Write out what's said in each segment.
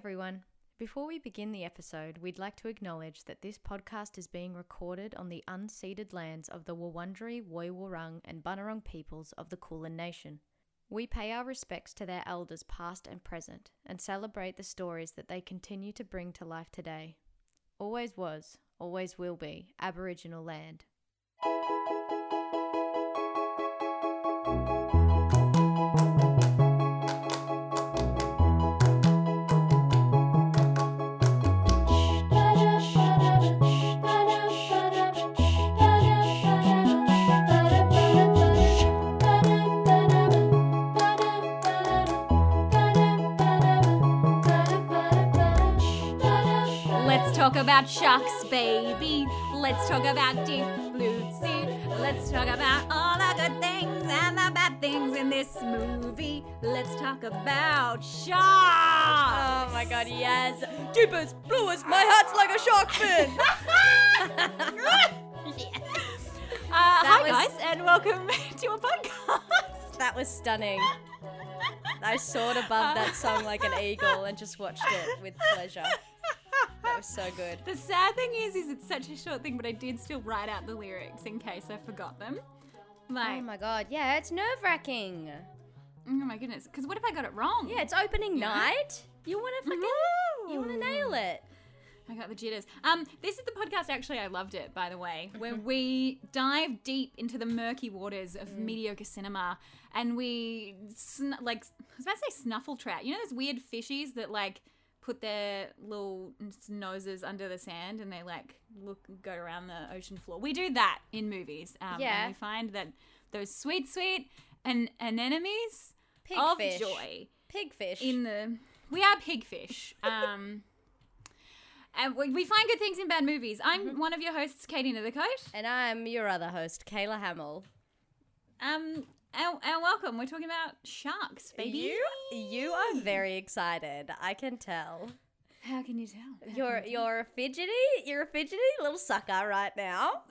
everyone. Before we begin the episode, we'd like to acknowledge that this podcast is being recorded on the unceded lands of the Wurundjeri, Woiwurrung, and Bunurong peoples of the Kulin Nation. We pay our respects to their elders past and present and celebrate the stories that they continue to bring to life today. Always was, always will be Aboriginal land. Sharks, baby. Let's talk about deep blue sea. Let's talk about all the good things and the bad things in this movie. Let's talk about sharks. Oh my god, yes! Deepest, bluest, my heart's like a shark fin! Uh, hi, was- guys, and welcome to a podcast. that was stunning. I soared above that song like an eagle and just watched it with pleasure. Was so good. The sad thing is, is it's such a short thing, but I did still write out the lyrics in case I forgot them. Like, Oh my god, yeah, it's nerve wracking. oh my goodness, because what if I got it wrong? Yeah, it's opening Yeah. night. You want to fucking, you want to nail it. I got the jitters. Um, this is the podcast. Actually, I loved it. By the way, where we dive deep into the murky waters of Mm. mediocre cinema, and we sn- like I was about to say snuffle trout. You know those weird fishies that like put their little noses under the sand and they like look go around the ocean floor. We do that in movies. Um, Yeah. And we find that those sweet, sweet and anemones of Pigfish. joy Pigfish. in the we are pigfish um and we, we find good things in bad movies i'm Mm-hmm. one of your hosts katie Nethercoat. and I'm your other host, Kayla Hamill. um and, and welcome we're talking about sharks baby You, you are very excited. I can tell. how can you tell You're you're a fidgety, you're a fidgety little sucker right now,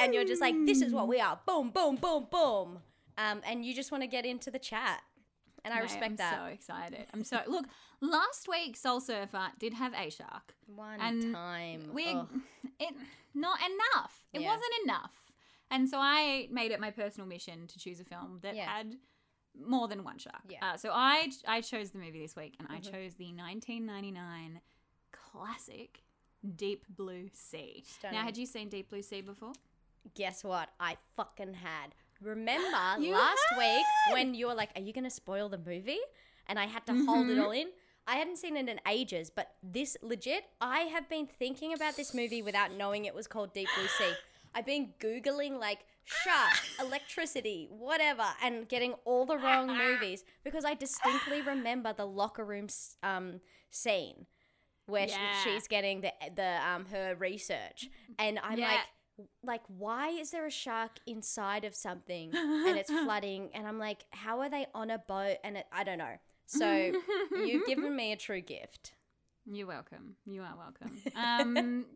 and you're just like, this is what we are. Boom, boom, boom, boom. Um, and you just want to get into the chat, and I Mate, respect I'm that. so excited i'm so look last week soul surfer did have a shark One and time. we Ugh. it not enough it Yeah. wasn't enough and so i made it my personal mission to choose a film that Yeah. had more than one shark Yeah. Mm-hmm. uh, so i i chose the movie this week and i chose the 1999 classic deep blue sea Stunning. now had you seen deep blue sea before Guess what? I fucking had. Remember last had! week when you were like, "Are you gonna spoil the movie?" And I had to hold Mm-hmm. it all in. I hadn't seen it in ages, but this legit, I have been thinking about this movie without knowing it was called Deep Blue Sea. I've been googling like shark, electricity, whatever, and getting all the wrong movies because I distinctly remember the locker room um, scene where Yeah. she, she's getting the the um her research, and I'm Yeah. like like why is there a shark inside of something and it's flooding? And i'm like how are they on a boat? And it, i don't know. So you've given me a true gift. You're welcome. You are welcome. Um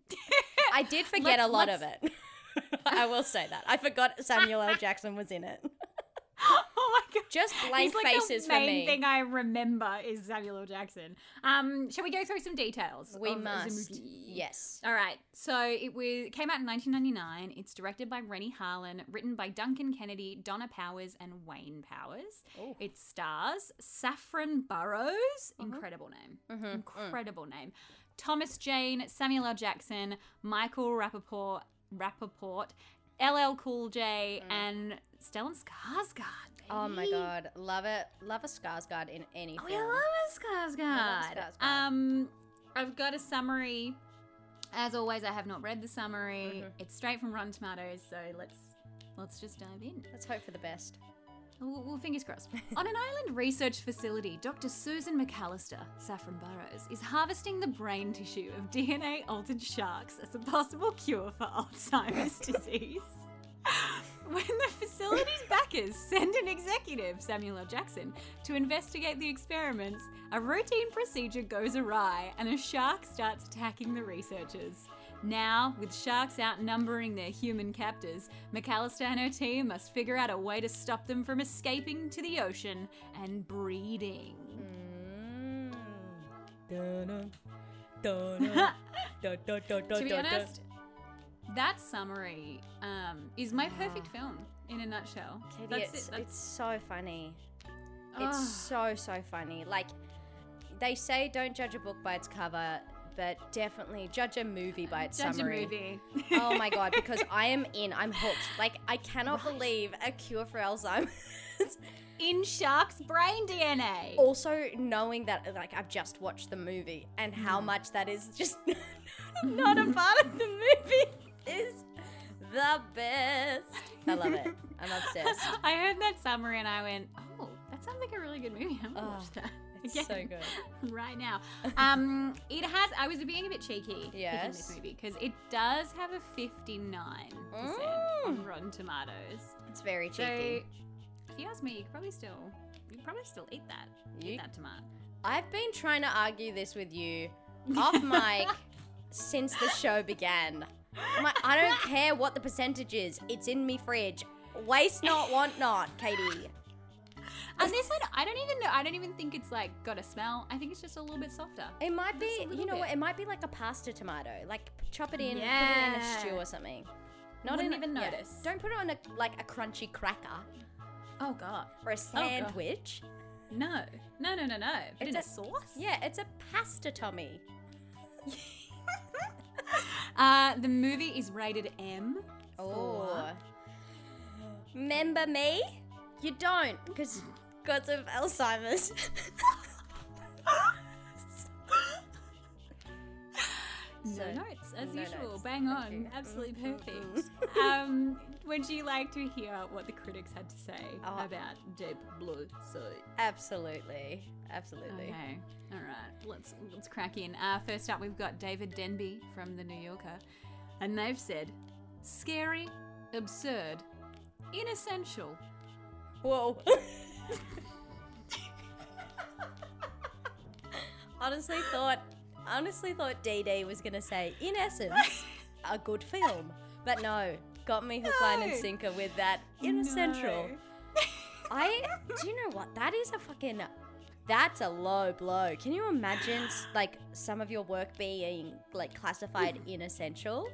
i did forget a lot of it i will say that i forgot samuel l jackson was in it oh my god just blank like faces the for me thing I remember is Samuel L. Jackson. Um, shall we go through some details? we must yes All right. So it was came out in 1999. It's directed by Renny Harlin, written by Duncan Kennedy, Donna Powers, and Wayne Powers. Ooh. It stars Saffron Burrows, Uh-huh. incredible name, Mm-hmm. incrediable name. Thomas Jane, Samuel L. Jackson, Michael Rappaport, Rappaport, LL Cool J, and Stellan Skarsgård. oh my god love it love a skarsgård in any Oh, we film love a Skarsgård. Skarsgård. Um, I've got a summary. As always, I have not read the summary. Mm-hmm. It's straight from Rotten Tomatoes, so let's let's just dive in. let's hope for the best Well, well, fingers crossed. On an island research facility, Dr. Susan McAllister, Saffron Burrows, is harvesting the brain tissue of DNA altered sharks as a possible cure for Alzheimer's disease. When the facility's backers send an executive, Samuel L. Jackson, to investigate the experiments, a routine procedure goes awry and a shark starts attacking the researchers. Now, with sharks outnumbering their human captors, McAllister and her team must figure out a way to stop them from escaping to the ocean and breeding. Mm. Dun, to be dun, dun. honest, that summary um, is my perfect film in a nutshell. Katie, That's it's, it. That's, it's so funny. Ugh. It's so so funny. Like they say, don't judge a book by its cover, but definitely judge a movie by its Judge summary. a movie. oh my god, because I am in. I'm hooked. Like I cannot believe a cure for Alzheimer's. in shark's brain DNA. also knowing that like I've just watched the movie and how mm-hmm. much that is just not a part of the movie is the best. I love it. I'm obsessed. I heard that summary and I went, oh, that sounds like a really good movie. I'm gonna Oh, watch that. It's again so good. right now. Um, it has. I was being a bit cheeky Yes. this movie because it does have a 59 percent on Mm. Rotten Tomatoes. It's very cheeky. So, if you ask me, you could probably still, you could probably still eat that. You- Eat that tomato. I've been trying to argue this with you off mic since the show began. I'm like, I don't care what the percentage is. It's in me fridge. Waste not, want not, Katie. And this one, I don't even know. I don't even think it's like got a smell. I think it's just a little bit softer. It might be, you know what? It might be like a pasta tomato. Like chop it in, put it in a stew or something. Wouldn't in a- even yeah. notice. Don't put it on a like a crunchy cracker Oh god. or a sandwich. No. No, no, no, no. Put It's in a, a- sauce? yeah, it's a pasta Tommy. Uh, the movie is rated M. Oh. Remember me? You don't, because because of Alzheimer's. No So, notes, as no usual. notes. Bang Thank on. you. Absolutely Mm, perfect. um, would you like to hear what the critics had to say Oh. about Deep Blue Sea? Absolutely. Absolutely. Okay. All right. Let's let's crack in. Uh, first up, we've got David Denby from the New Yorker, and they've said, "Scary, absurd, inessential." Whoa. honestly thought honestly thought DD was gonna say, in essence, a good film. But no, got me hook, line, and sinker with that inessential. No. I do you know what? That is a fucking that's a low blow. Can you imagine like some of your work being like classified inessential?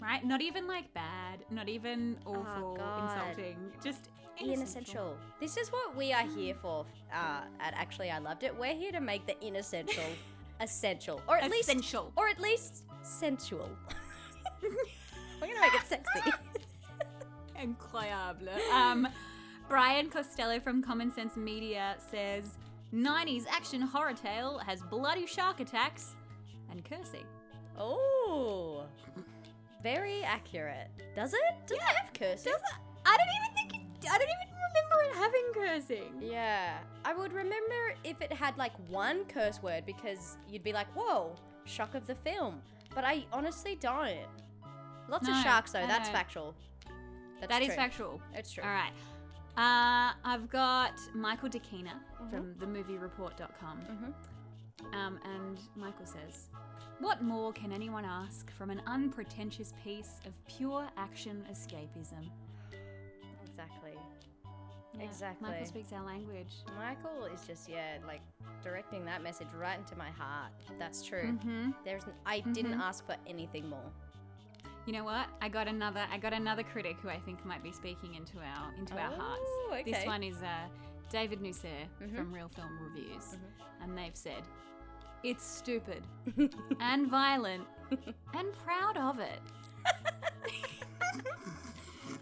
Right? Not even like bad. Not even oh, awful, Oh, insulting. Just inessential. Inessential. This is what we are here for. Uh, at actually, I loved it. We're here to make the inessential essential, or at least Essential. or at least sensual. We're gonna make it sexy. Incroyable. Um, Brian Costello from Common Sense Media says 90s action horror tale has bloody shark attacks and cursing. oh, very accurate. Does it? Does it have cursing? I don't even it, I don't even remember it having cursing. Yeah, I would remember if it had like one curse word because you'd be like, "Whoa, shock of the film." But I honestly don't. Lots of sharks though. That's factual. That's That is factual. It's true. All right. Uh, I've got Michael Dequina Mm-hmm. from themoviereport.com. Mhm. Um, and Michael says, What more can anyone ask from an unpretentious piece of pure action escapism? Exactly. Yeah, Exactly. Michael speaks our language. Michael is just yeah, like directing that message right into my heart. That's true. Mm-hmm. There's n- I didn't Mhm. ask for anything more. You know what? I got another. I got another critic who I think might be speaking into our into our hearts. Oh, This one is uh, David Nusair Mhm. from Reel Film Reviews, Mm-hmm. and they've said it's stupid and violent and proud of it.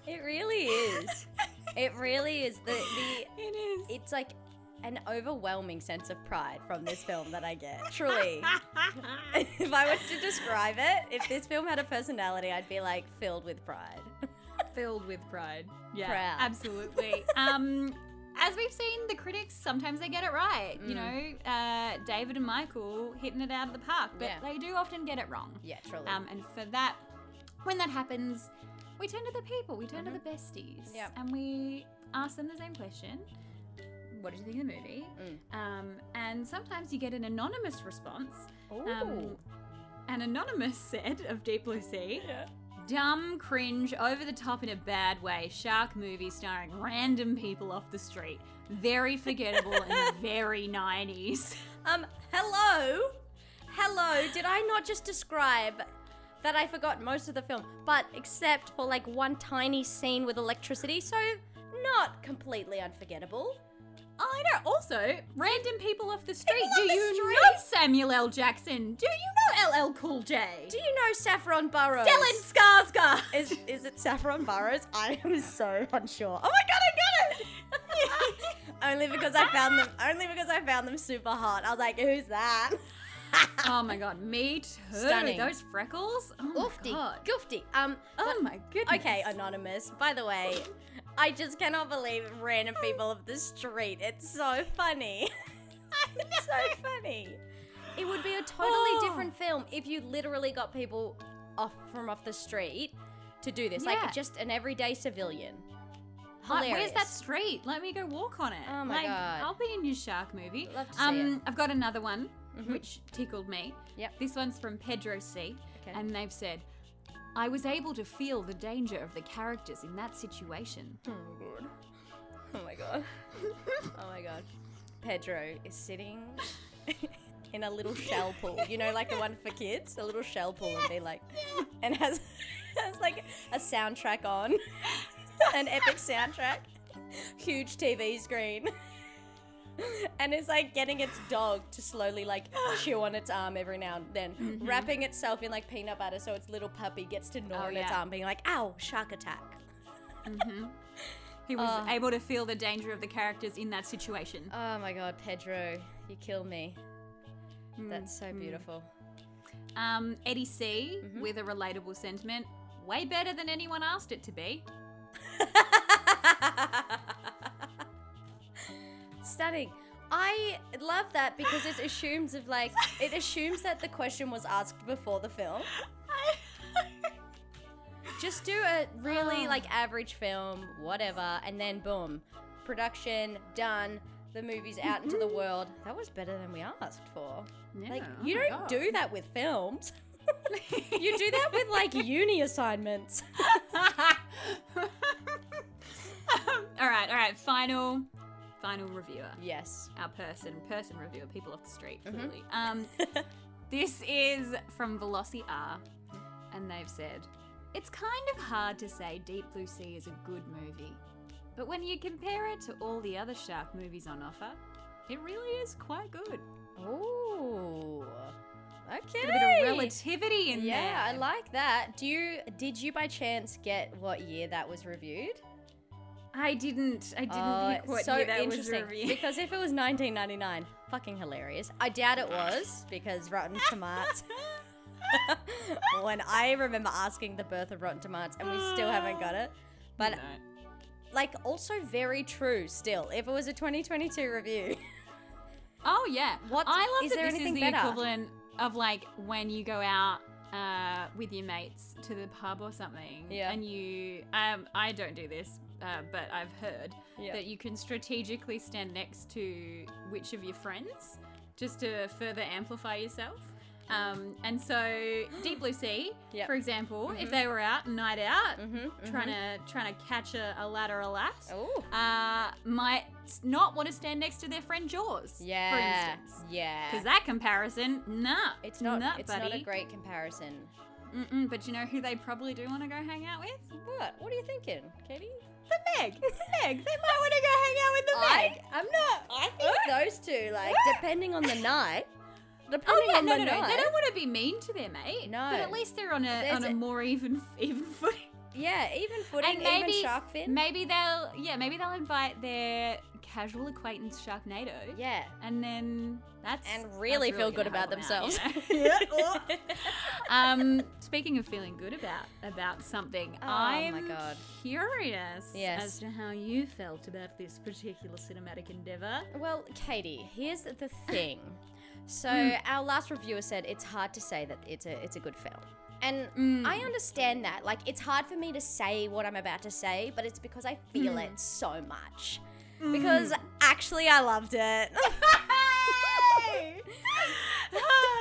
It really is. it really is. The the It is. it's like an overwhelming sense of pride from this film that I get. Truly. if I was to describe it, if this film had a personality, I'd be like filled with pride. filled with pride. Yeah, Proud. absolutely. um, as we've seen, the critics sometimes they get it right. You Mm. know, uh, David and Michael hitting it out of the park, but Yeah. they do often get it wrong. Yeah, truly. Um, and for that, when that happens, we turn to the people, we turn to the besties, Yep. and we ask them the same question. What did you think of the movie? Mm. Um, and sometimes you get an anonymous response. Ooh. Um, an anonymous said of Deep Blue Sea, yeah. dumb, cringe, over the top in a bad way, shark movie starring random people off the street. Very forgettable and very 90s. Um, hello? hello. did I not just describe that I forgot most of the film, but except for like one tiny scene with electricity, so not completely unforgettable. I know. Also, random people off the street. Do the you street. know Samuel L. Jackson? Do you know LL Cool J? Do you know Saffron Burrows? Stellan Skarsgård. Is is it Saffron Burrows? I am so unsure. Oh my god, I got it! only because I found them. Only because I found them super hot. I was like, who's that? oh my god, me too. Stunning. Those freckles. Oh my god. goofty. Um. Oh my goodness. Okay, anonymous. By the way, I just cannot believe random people of the street. It's so funny. it's so funny. It would be a totally Oh. different film if you literally got people off from off the street to do this, Yeah. like just an everyday civilian. Like, where's that street? Let me go walk on it. Oh my like, God. I'll be in your shark movie. Love to see um, it. Mm-hmm. I've got another one Mm-hmm. which tickled me. Yep. This one's from Pedro C. Okay. And they've said, I was able to feel the danger of the characters in that situation. Oh god. Oh my god. oh my god. Pedro is sitting in a little shell pool. You know, like the one for kids, a little shell pool, and be like, and has has like a soundtrack on, an epic soundtrack, huge TV screen. And it's like getting its dog to slowly like chew on its arm every now and then, mm-hmm. wrapping itself in like peanut butter so its little puppy gets to gnaw Oh, on its arm, being like, "Ow, shark attack." Mm-hmm. He was Oh. able to feel the danger of the characters in that situation. Oh my god, Pedro, you kill me. Mm, That's so mm. beautiful. Um, Eddie C. Mm-hmm. with a relatable sentiment. Way better than anyone asked it to be. Stunning. I love that because it assumes of like it assumes that the question was asked before the film. Just do a really Oh. like average film, whatever, and then boom, production done. The movie's out into the world. That was better than we asked for. Yeah, Like oh you my don't God. do that with films. you do that with like uni assignments. Um, all right, all right. Final, final reviewer. yes. Our person, person reviewer. People off the street, Mm-hmm. Um, this is from Veloci R, and they've said it's kind of hard to say Deep Blue Sea is a good movie, but when you compare it to all the other shark movies on offer, it really is quite good. Ooh. Okay. A bit of relativity in Yeah, there. I like that. Do you did you by chance get what year that was reviewed? I didn't. I didn't uh, Oh, pick what so year that was interesting. reviewed. Because if it was 1999, fucking hilarious. I doubt it was because Rotten Tomatoes. when I remember asking the birth of Rotten Tomatoes, and we still haven't got it. But No. like, also very true. Still, if it was a 2022 review, Oh yeah. What- I love is that there this is the better? equivalent of like when you go out uh, with your mates to the pub or something. Yeah. And you, um, I don't do this, uh, but I've heard Yeah. that you can strategically stand next to which of your friends just to further amplify yourself. Um, and so Deep Blue Sea, Yep. for example, if they were out night out, Mhm, trying to trying to catch a, a lad or a lass, uh, might not want to stand next to their friend Jaws, yeah, for instance. yeah. Because that comparison, nah, It's not. nah, it's buddy. not a great comparison. Mm-mm, but you know who they probably do want to go hang out with? What? What are you thinking, Katie? The Meg. The Meg. They might want to go hang out with the I, Meg. I'm not. I think those two, like, depending on the night. Oh yeah, no, no, no. night. They don't want to be mean to their mate. No. but at least they're on a There's on a, a- more even even footing. Yeah, even footing, And maybe even shark fin. maybe they'll yeah maybe they'll invite their casual acquaintance Sharknado. yeah, And then that's and really that's feel good about 'em out, themselves. you know? um, speaking of feeling good about about something, Oh I'm God. curious Yes. as to how you felt about this particular cinematic endeavor. well, Katie, here's the thing. So Hmm. our last reviewer said it's hard to say that it's a it's a good film. And Hmm. I understand that. Like it's hard for me to say what I'm about to say, but it's because I feel Hmm. it so much. Because actually I loved it.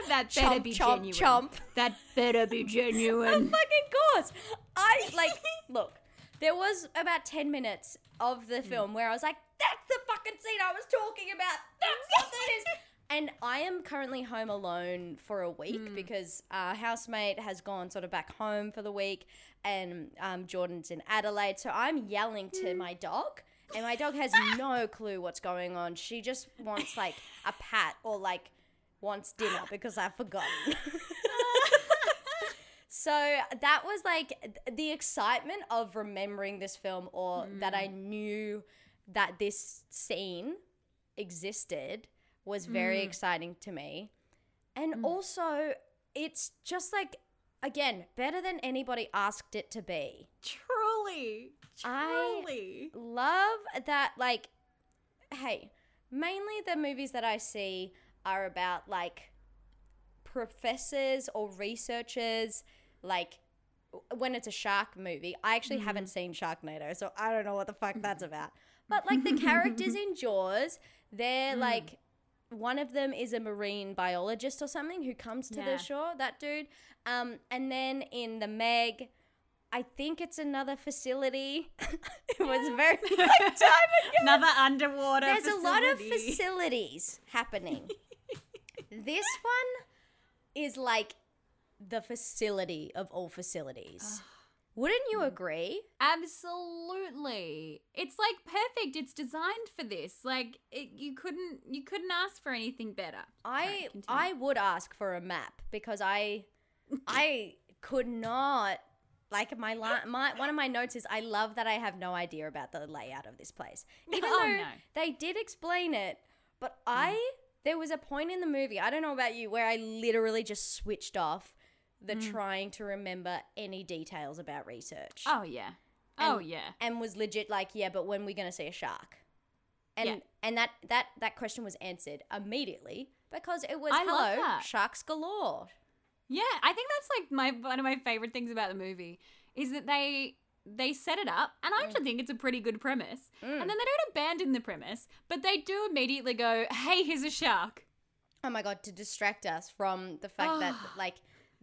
that better Chomp, be chomp, genuine. chomp. That better be genuine. fucking course. I like look. There was about ten minutes of the film where I was like, "That's the fucking scene I was talking about. That's what that is." And I am currently home alone for a week hmm. because our housemate has gone sort of back home for the week, and um, Jordan's in Adelaide. So I'm yelling to hmm. my dog, and my dog has no clue what's going on. She just wants like a pat or like wants dinner because I've forgotten. So that was like the excitement of remembering this film, or that I hmm. knew that this scene existed, was very mm. exciting to me. And mm. also, it's just like, again, better than anybody asked it to be. Truly. I- Truly. Love that, like, hey, mainly the movies that I see are about like professors or researchers, like when it's a shark movie. I actually mm. haven't seen Sharknado, so I don't know what the fuck that's about. But like the characters in Jaws, they're like one of them is a marine biologist or something who comes to Yeah. the shore, that dude. Um, and then in the Meg, I think it's another facility. it was very long time ago. Another underwater There's a lot of facilities happening. this one is like the facility of all facilities. Wouldn't you mm. agree? Absolutely. It's like perfect. It's designed for this. Like it, you couldn't you couldn't ask for anything better. I Sorry. I would ask for a map because I I could not like my, li- my one of my notes is I love that I have no idea about the layout of this place. Even Oh, though no. they did explain it, but mm. I there was a point in the movie, I don't know about you, where I literally just switched off the mm. trying to remember any details about research. Oh yeah. oh yeah. and was legit like, yeah, but when we going to see a shark? And Yeah. and that that that question was answered immediately because it was I hello sharks galore. Yeah, I think that's like my one of my favorite things about the movie is that they they set it up, and I mm. actually think it's a pretty good premise. Mm. And then they don't abandon the premise, but they do immediately go, "Hey, here's a shark." Oh my god, to distract us from the fact that like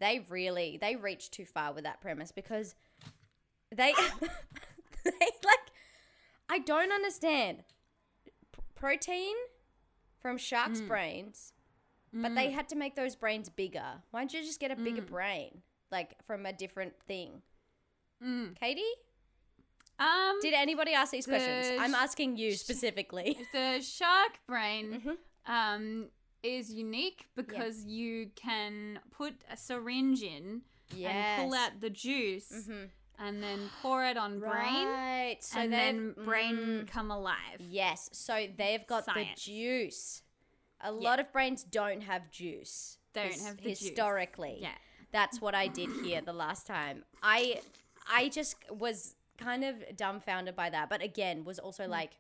they really they reached too far with that premise because they they like I don't understand P- protein from sharks' Mm. brains, but they had to make those brains bigger. Why don't you just get a bigger brain like from a different thing? Mm. Katie, Um, did anybody ask these questions? The I'm asking you specifically. the shark brain Mhm. um is unique because you can put a syringe in and pull out the juice Mhm. and then pour it on brain Right. So and then brain mm. come alive. Yes, so they've got Science. the juice. A lot of brains don't have juice. Don't his- have the juice. historically. Yeah. That's what I did here the last time. I I just was kind of dumbfounded by that, but again was Mm. also like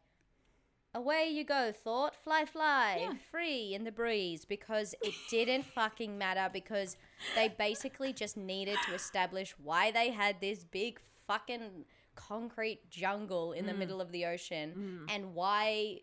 away you go, thought, fly fly, Yeah. free in the breeze because it didn't fucking matter because they basically just needed to establish why they had this big fucking concrete jungle in Mm. the middle of the ocean and why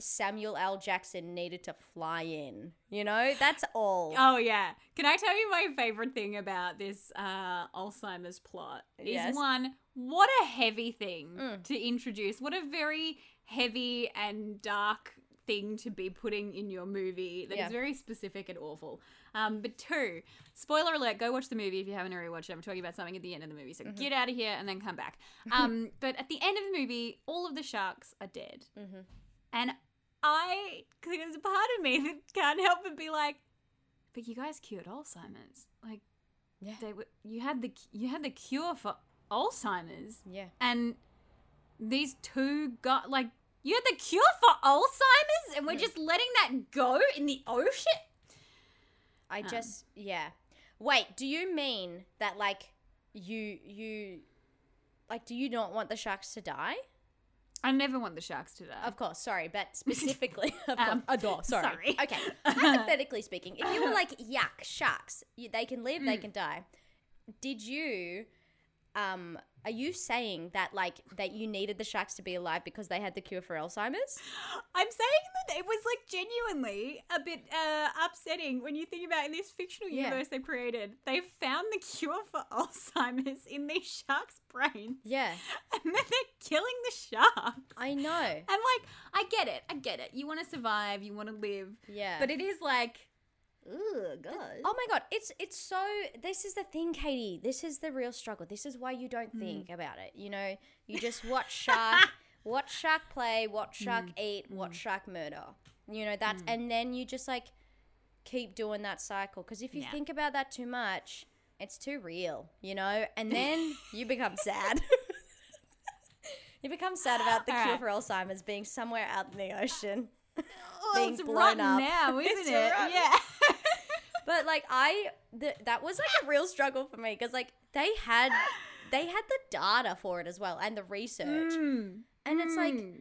Samuel L. Jackson needed to fly in. You know, that's all. Oh yeah. Can I tell you my favorite thing about this uh, Alzheimer's plot? Is Yes. one, what a heavy thing Mm. to introduce. What a very heavy and dark thing to be putting in your movie that is Yeah. very specific and awful. Um, but two, spoiler alert, go watch the movie if you haven't already watched it. I'm talking about something at the end of the movie, so Mm-hmm. get out of here and then come back. Um, but at the end of the movie, all of the sharks are dead. Mm-hmm. And I, because there's a part of me that can't help but be like, but you guys cured Alzheimer's. Like, Yeah. they were, you had the you had the cure for Alzheimer's, Yeah. and these two got like you had the cure for Alzheimer's, and we're just letting that go in the ocean. I Um. just yeah. Wait, do you mean that like you you like do you not want the sharks to die? I never want the sharks to die. Of course, sorry, but specifically, of Um, course, oh, sorry. sorry. Okay, hypothetically speaking, if you were like yuck sharks, you, they can live, Mm. they can die. Did you um are you saying that like that you needed the sharks to be alive because they had the cure for Alzheimer's? I'm saying that it was like genuinely a bit uh, upsetting when you think about in this fictional Yeah. universe they've created. They've found the cure for Alzheimer's in these sharks' brains. Yeah, And then they're killing the sharks. I know. And like, I get it. I get it. You want to survive, you want to live. Yeah, But it is like, Ugh, God. Oh my god, it's it's so this is the thing, Katie. This is the real struggle. This is why you don't hmm. think about it. You know, you just watch shark watch shark play, watch hmm. shark eat, hmm. watch shark murder. You know, that's and then you just like keep doing that cycle because if you Yeah. think about that too much, it's too real, you know? And then you become sad. you become sad about the All cure right. for Alzheimer's being somewhere out in the ocean. Being it's blown up. now, isn't It's it? rotten. Yeah. But like I, th- that was like a real struggle for me because like they had, they had the data for it as well and the research, Mm. and it's like, Mm.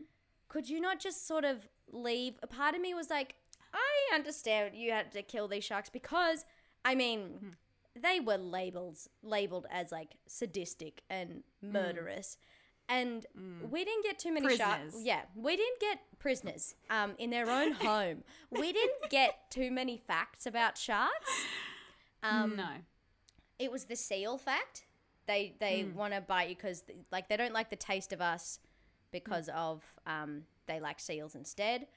could you not just sort of leave? A part of me was like, I understand you had to kill these sharks because, I mean, they were labeled labeled as like sadistic and murderous. And we didn't get too many sharks. Yeah, we didn't get prisoners um, in their own home. We didn't get too many facts about sharks. Um, no. it was the seal fact. They they want to bite you because like they don't like the taste of us because of um, they like seals instead.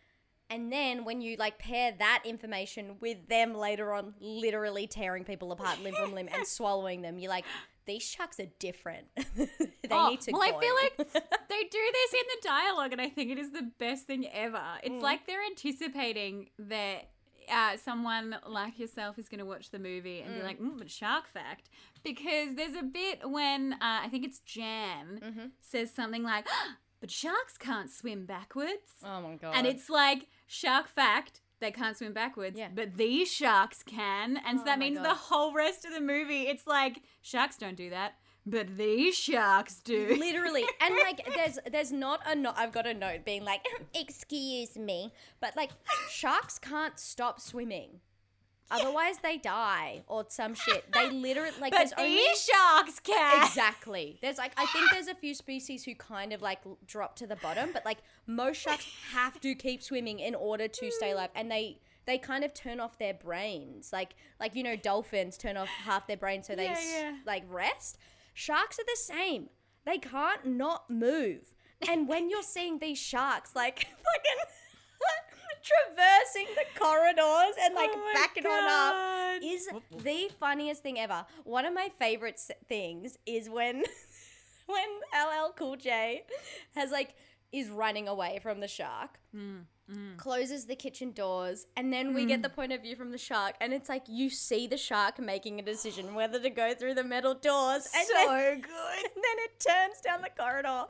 And then when you like pair that information with them later on, literally tearing people apart limb from limb and swallowing them, you're like, these sharks are different. they Oh, need to. well, I feel like they do this in the dialogue, and I think it is the best thing ever. It's like they're anticipating that uh, someone like yourself is going to watch the movie and be like, mm, but shark fact. Because there's a bit when uh, I think it's Jan says something like, but sharks can't swim backwards. oh my god. And it's like, shark fact. They can't swim backwards, Yeah. but these sharks can. And so Oh that means the whole rest of the movie, it's like, sharks don't do that, but these sharks do. literally and like there's there's not a note i've got a note being like excuse me but like sharks can't stop swimming otherwise they die or some shit. They literally like But there's these only sharks can. exactly. There's like i think there's a few species who kind of like drop to the bottom but like most sharks have to keep swimming in order to stay alive and they they kind of turn off their brains. Like like you know dolphins turn off half their brain so they Yeah, yeah. like rest. Sharks are the same. They can't not move. And when you're seeing these sharks like fucking traversing the corridors and like Oh backing on up is the funniest thing ever. One of my favorite things is when when LL Cool J has like is running away from the shark. Hmm, Closes the kitchen doors, and then we get the point of view from the shark, and it's like you see the shark making a decision whether to go through the metal doors. And then, So and then it turns down the corridor.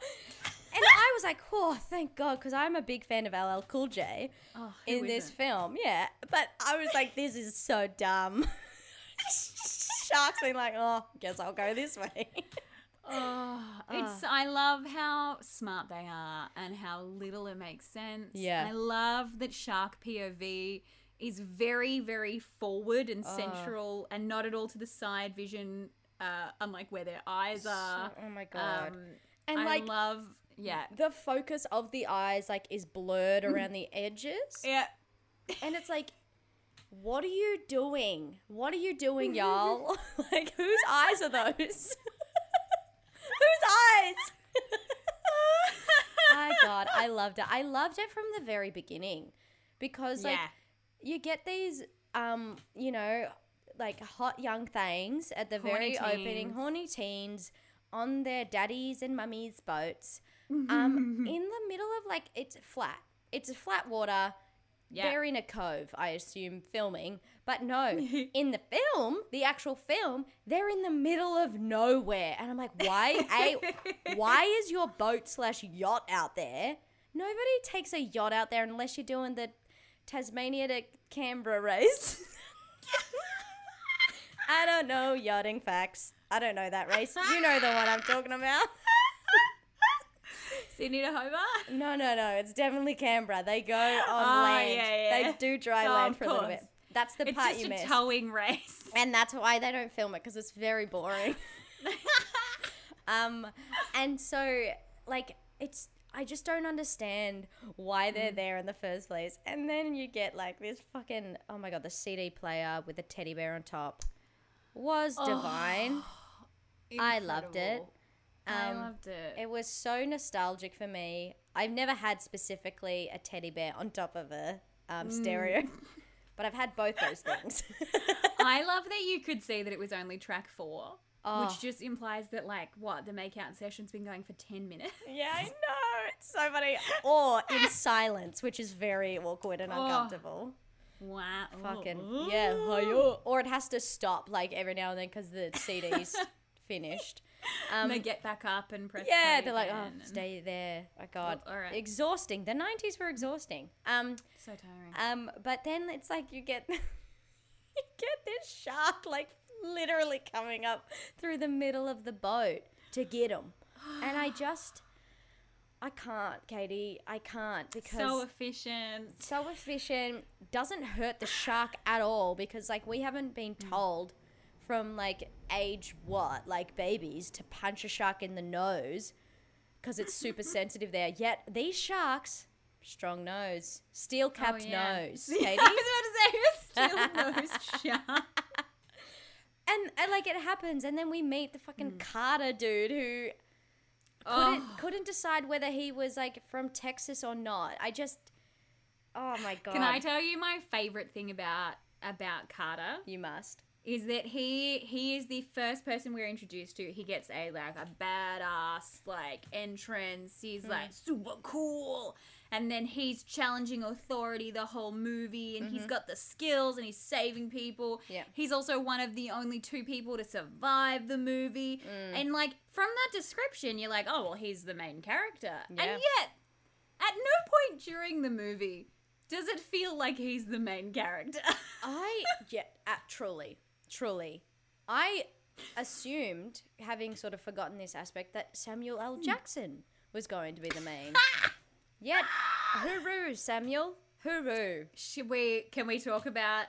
And I was like, oh, thank God, because I'm a big fan of LL Cool J Oh, in this isn't? film. Yeah. But I was like, this is so dumb. Sharks being like, oh, guess I'll go this way. Oh, it's. I love how smart they are and how little it makes sense. Yeah. I love that shark POV is very, very forward and central, and not at all to the side vision. Uh, unlike where their eyes are. oh my God. Um, and I like love. Yeah. the focus of the eyes like is blurred around the edges. Yeah. And it's like, what are you doing? What are you doing, y'all? like, whose eyes are those? whose eyes? My God, I loved it. I loved it from the very beginning because, like, yeah. you get these, um, you know, like hot young things at the very Horny opening, horny teens on their daddies and mummies' boats, um, in the middle of like it's flat. It's a flat water. Yeah. They're in a cove, I assume, filming. But no, in the film, the actual film, they're in the middle of nowhere. And I'm like, why? A, why is your boat slash yacht out there? Nobody takes a yacht out there unless you're doing the Tasmania to Canberra race. I don't know yachting facts. I don't know that race. You know the one I'm talking about. Sydney to Hobart. No, no, no. It's definitely Canberra. They go on Oh, land. yeah, yeah. They do dry Oh, land for a little bit. That's the It's part just you a miss. towing race. and that's why they don't film it because it's very boring. Um, and so like it's I just don't understand why they're Mm. there in the first place. And then you get like this fucking oh my god, the CD player with the teddy bear on top was Oh, divine. I loved it. I Um, loved it. It was so nostalgic for me. I've never had specifically a teddy bear on top of a um, stereo, Mm. but I've had both those things. I love that you could see that it was only track four, Oh. which just implies that like what the make out session's been going for ten minutes. yeah, I know. It's so funny. Or in silence, which is very awkward and Oh. uncomfortable. Wow. Fucking yeah, or it has to stop like every now and then because the CD's finished. And Um, they get back up and press. yeah, they're like, oh, stay there. Oh God, all right. exhausting. The '90s were exhausting. Um, So tiring. um, but then it's like you get you get this shark like literally coming up through the middle of the boat to get him, and I just. I can't, Katie. I can't because so efficient. so efficient doesn't hurt the shark at all because like we haven't been told from like age what like babies to punch a shark in the nose because it's super sensitive there yet these sharks strong nose steel capped Oh, yeah. nose Katie I was about to say a still nose shark. and, and like it happens and then we meet the fucking Hmm. Carter dude who couldn't couldn't decide whether he was like from Texas or not I just oh my god Can I tell you my favorite thing about about Carter? you must is that he he is the first person we're introduced to. He gets a like a badass like entrance. He's Hmm. like super cool. And then he's challenging authority the whole movie and he's got the skills and he's saving people. Mm-hmm. Yeah. He's also one of the only two people to survive the movie. Mm. And like from that description you're like, "Oh, well, he's the main character." Yeah. And yet at no point during the movie does it feel like he's the main character. I yeah, uh, truly, I assumed, having sort of forgotten this aspect, that Samuel L. Hmm. Jackson was going to be the main. Yet, hooroo, Samuel, hooroo. Should we? Can we talk about?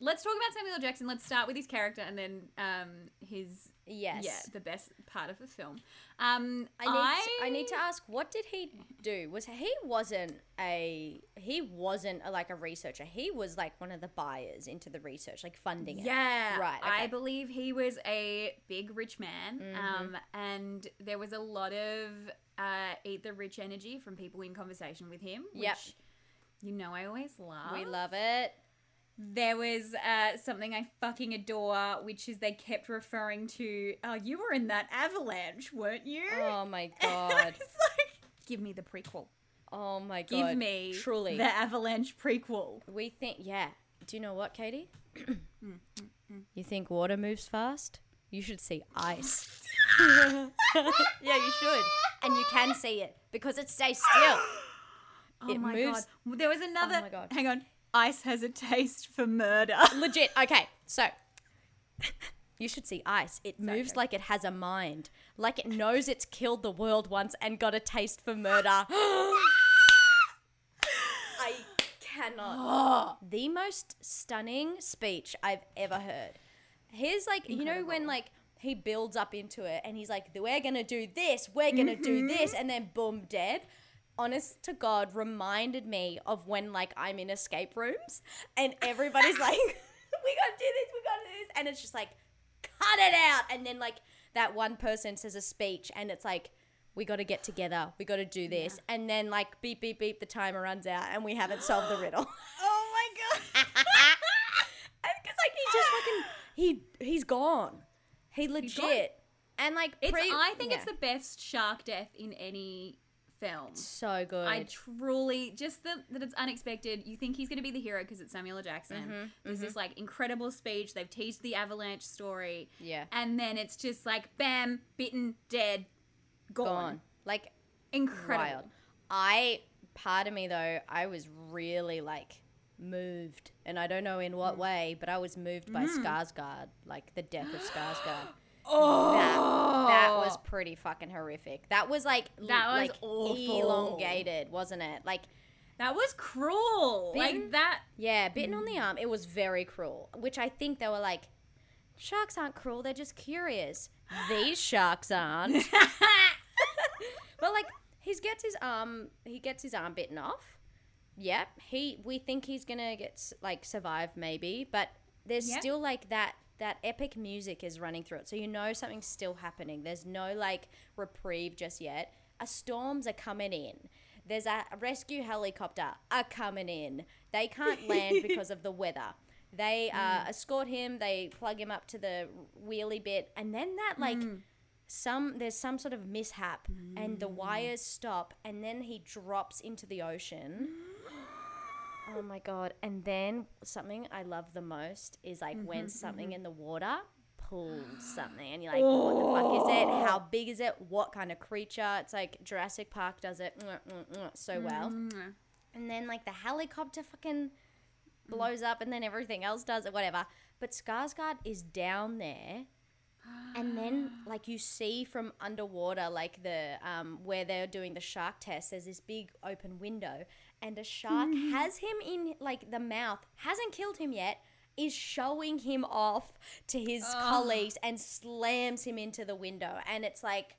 Let's talk about Samuel L. Jackson. Let's start with his character and then um his Yes. yeah the best part of the film. Um, I need, to, I need to ask, what did he do? Was he wasn't a he wasn't a, like a researcher. He was like one of the buyers into the research, like funding it. Yeah, Right, I believe he was a big rich man, Mm-hmm. um, and there was a lot of uh, eat the rich energy from people in conversation with him. Which, Yep. You know, I always love. We love it. There was uh, something I fucking adore, which is they kept referring to, oh, you were in that avalanche, weren't you? Oh my god. was like, give me the prequel. Oh my God. Give me truly. the avalanche prequel. We think, yeah. Do you know what, Katie? Mm, you think water moves fast? You should see ice. yeah, you should. And you can see it because it stays still. Oh It my moves- god. There was another. Oh my God. Hang on. Ice has a taste for murder. Legit. Okay, so you should see ice. It moves like it has a mind, like it knows it's killed the world once and got a taste for murder. I cannot. the most stunning speech I've ever heard. Here's like, you know, when like he builds up into it and he's like, we're gonna do this, we're gonna do this, mm-hmm. and then boom, dead. Honest to God, reminded me of when like I'm in escape rooms and everybody's like, we gotta do this, we gotta do this, and it's just like, cut it out, and then like that one person says a speech and it's like, we got to get together, we got to do this, and then like beep beep beep, the timer runs out and we haven't solved the riddle. oh my god. Because like he just fucking he he's gone. He legit and like It's, pre- I think it's the best shark death in any film. so good. I truly just the, that it's unexpected. You think he's going to be the hero because it's Samuel L. Jackson. Mm-hmm, There's this like incredible speech. They've teased the avalanche story. Yeah. And then it's just like bam, bitten, dead, gone. gone. Like Incredible. wild. I part of me though, I was really like moved, and I don't know in Mm. what way, but I was moved by Skarsgård, like the death of Skarsgård. Oh, That that was pretty fucking horrific. That was like That was like awful. elongated, wasn't it? Like that was cruel. Bitten? Like that. Yeah, bitten on the Mm. arm. It was very cruel, which I think they were like, sharks aren't cruel, they're just curious. these sharks aren't. but like he gets his arm he gets his arm bitten off. Yep. He we think he's gonna get like survive maybe, but there's Yep. still like that that epic music is running through it. So you know something's still happening. There's no like reprieve just yet. A storms are coming in. There's a rescue helicopter are coming in. They can't land because of the weather. They uh, mm. escort him. They plug him up to the wheelie bit, and then that like mm. some there's some sort of mishap, and the mm. wires stop, and then he drops into the ocean. Oh my god! And then something I love the most is like when mm-hmm, something mm-hmm. in the water pulls something, and you're like, "What the fuck is it? Oh. How big is it? What kind of creature?" It's like Jurassic Park does it so well. Mm-hmm. And then like the helicopter fucking mm. blows up, and then everything else does it, whatever. But Skarsgård is down there. And then, like you see from underwater, like the um, where they're doing the shark test, there's this big open window, and a shark has him in like the mouth, hasn't killed him yet, is showing him off to his colleagues and slams him into the window, and it's like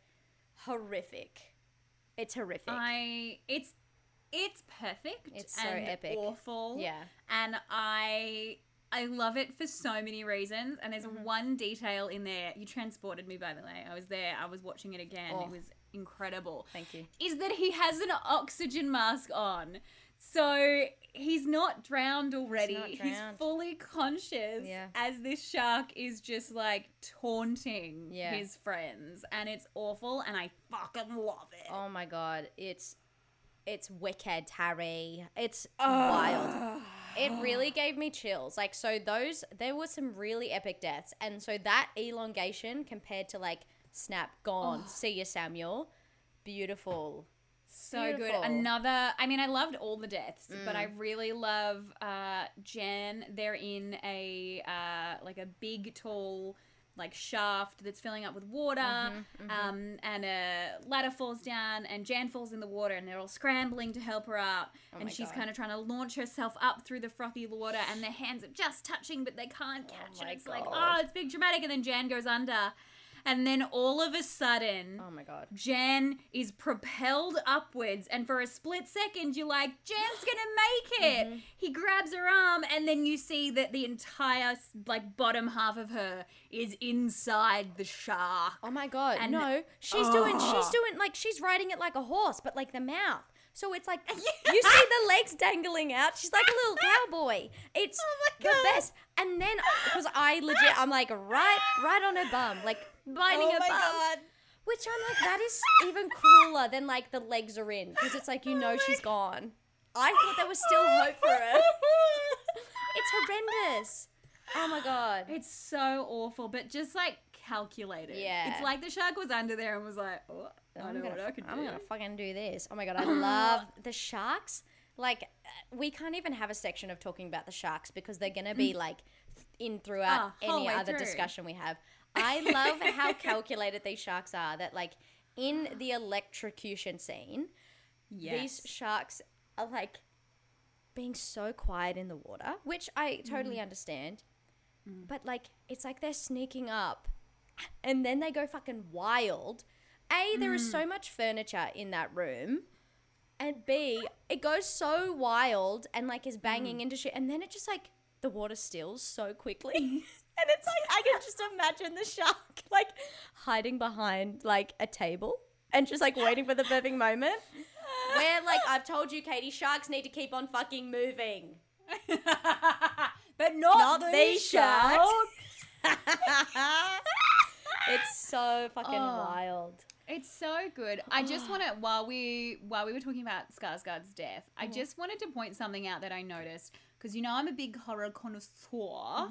horrific. It's horrific. I it's it's perfect. It's so and epic. Awful. Yeah. And I I love it for so many reasons. And there's Mm-hmm. one detail in there. You transported me by the way. I was there. I was watching it again. Oh. It was incredible. Thank you. Is that he has an oxygen mask on. So he's not drowned already. not He's fully conscious Yeah. as this shark is just like taunting Yeah. his friends. And it's awful and I fucking love it. Oh my god, it's it's wicked, Harry. It's wild. It really gave me chills. Like so those there were some really epic deaths. And so that elongation compared to like snap gone, see you Samuel. Beautiful. So Beautiful. good. Another. I mean, I loved all the deaths, but I really love uh, Jan. They're in a uh, like a big, tall, like shaft that's filling up with water, Um, and a ladder falls down, and Jan falls in the water, and they're all scrambling to help her out, and she's kind of trying to launch herself up through the frothy water, and their hands are just touching, but they can't catch my it. It's like, God. oh, it's big dramatic, and then Jan goes under, and then all of a sudden. Oh my god. Jan is propelled upwards, and for a split second, you're like, Jan's gonna make it. Mm-hmm. He grabs her arm, and then you see that the entire like bottom half of her is inside the shark. Oh my god. And- no, she's doing she's Oh. doing like she's riding it like a horse, but like the mouth. So it's like you see the legs dangling out. She's like a little cowboy. It's oh the best. And then because I legit I'm like right right on her bum, like biting Oh her bum. Which I'm like, that is even crueler than like the legs are in because it's like you know she's gone. I thought there was still hope for her. it's horrendous. Oh my god. It's so awful, but just like calculated. Yeah. It's like the shark was under there and was like, oh, I I'm know gonna, what I can I'm do. gonna fucking do this. Oh my god, I love the sharks. Like, we can't even have a section of talking about the sharks because they're gonna be like in throughout Mm. Ah, any other through. discussion we have. I love how calculated these sharks are. That like in the electrocution scene, Yes. these sharks are like being so quiet in the water, which I totally Mm. understand. But like, it's like they're sneaking up and then they go fucking wild. A, there is Mm. so much furniture in that room. And B, it goes so wild and like is banging Mm. into shit. And then it just like, the water stills so quickly. and it's like, I can just imagine the shark like hiding behind like a table and just like waiting for the perfect moment. Where like, I've told you, Katie, sharks need to keep on fucking moving. but not, Not these these sharks. it's so fucking Oh. wild. It's so good. I just want to while we while we were talking about Skarsgård's death, I mm. just wanted to point something out that I noticed because you know I'm a big horror connoisseur,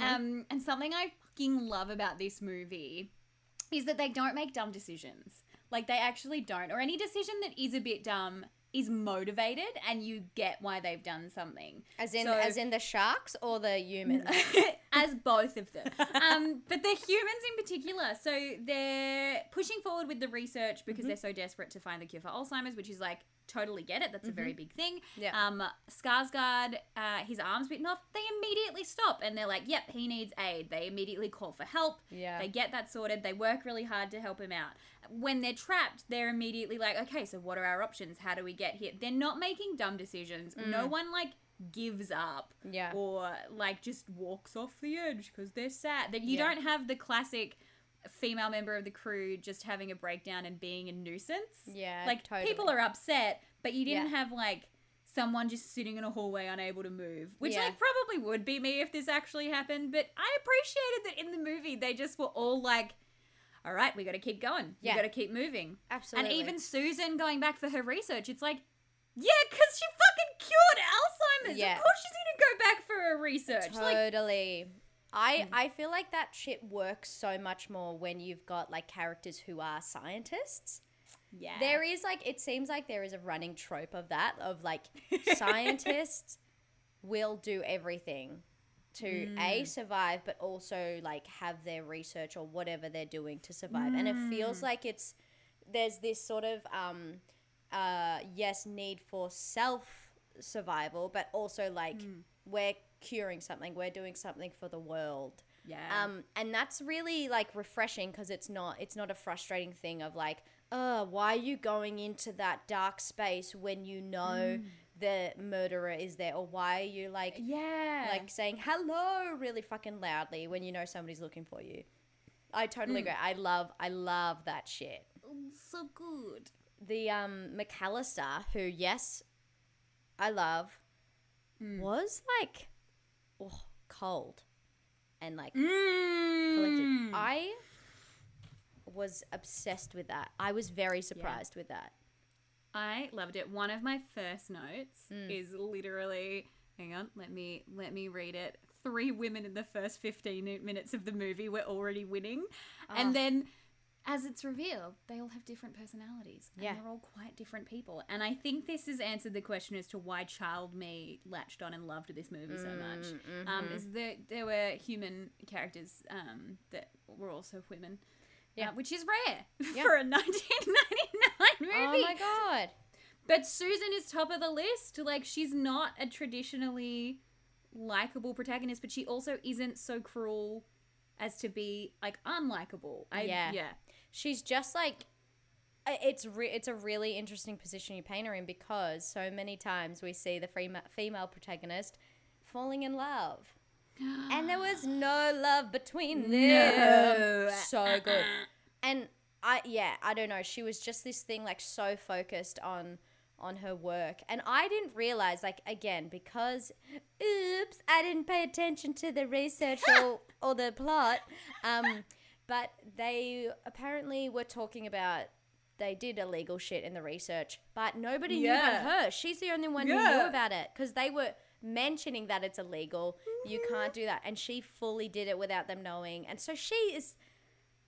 um, and something I fucking love about this movie is that they don't make dumb decisions. Like they actually don't, or any decision that is a bit dumb is motivated, and you get why they've done something. As in, So- as in the sharks or the humans? as both of them. Um, but the humans in particular. So they're pushing forward with the research because they're so desperate to find the cure for Alzheimer's, which is like totally get it. That's a very big thing. Yeah. Um, Skarsgård, uh, his arm's bitten off. They immediately stop and they're like, "Yep, he needs aid." They immediately call for help. Yeah. They get that sorted. They work really hard to help him out. When they're trapped, they're immediately like, "Okay, so what are our options? How do we get here?" They're not making dumb decisions. No one like gives up Mm. Yeah. or like just walks off the edge because they're sad. That you Yeah. don't have the classic female member of the crew just having a breakdown and being a nuisance. Yeah, like totally. people are upset, but you didn't Yeah. have like someone just sitting in a hallway unable to move, which Yeah. like probably would be me if this actually happened. But I appreciated that in the movie they just were all like. All right, we got to keep going. Yeah. We got to keep moving. Absolutely. And even Susan going back for her research, it's like, yeah, because she fucking cured Alzheimer's. Yeah. Of course she's going to go back for her research. Like, Totally. I mm. I feel like that shit works so much more when you've got like characters who are scientists. yeah. There is like it seems like there is a running trope of that of like scientists will do everything to Mm. a survive but also like have their research or whatever they're doing to survive and it feels Mm. like it's there's this sort of um uh yes need for self survival but also like Mm. we're curing something we're doing something for the world yeah. um, and that's really like refreshing because it's not it's not a frustrating thing of like, uh, why are you going into that dark space when you know the murderer is there, or why are you like yeah. like saying hello really fucking loudly when you know somebody's looking for you? I totally agree. I love I love that shit. so good. The um McAlester, who yes, I love, was like oh, cold and like collected. Mm. I was obsessed with that. I was very surprised with that. I loved it. One of my first notes Mm. is literally hang on, let me let me read it. Three women in the first 15 minutes of the movie were already winning. Ah. And then as it's revealed, they all have different personalities. And Yeah. they're all quite different people. And I think this has answered the question as to why child me latched on and loved this movie so much. Mm, Um, mm-hmm. is that there were human characters um, that were also women. Yeah. uh, which is rare for a 1999 movie. Oh my god. But Susan is top of the list. Like she's not a traditionally likable protagonist, but she also isn't so cruel as to be like unlikable. I, Yeah. yeah. She's just like it's re- it's a really interesting position you paint her in because so many times we see the frema- female protagonist falling in love. And there was no love between them. No. So good. And I yeah, I don't know. She was just this thing like so focused on on her work. And I didn't realize like again because oops, I didn't pay attention to the research or or the plot. Um but they apparently were talking about they did illegal shit in the research, but nobody knew about her. She's the only one who knew about it because they were mentioning that it's illegal. You can't do that, and she fully did it without them knowing. And so she is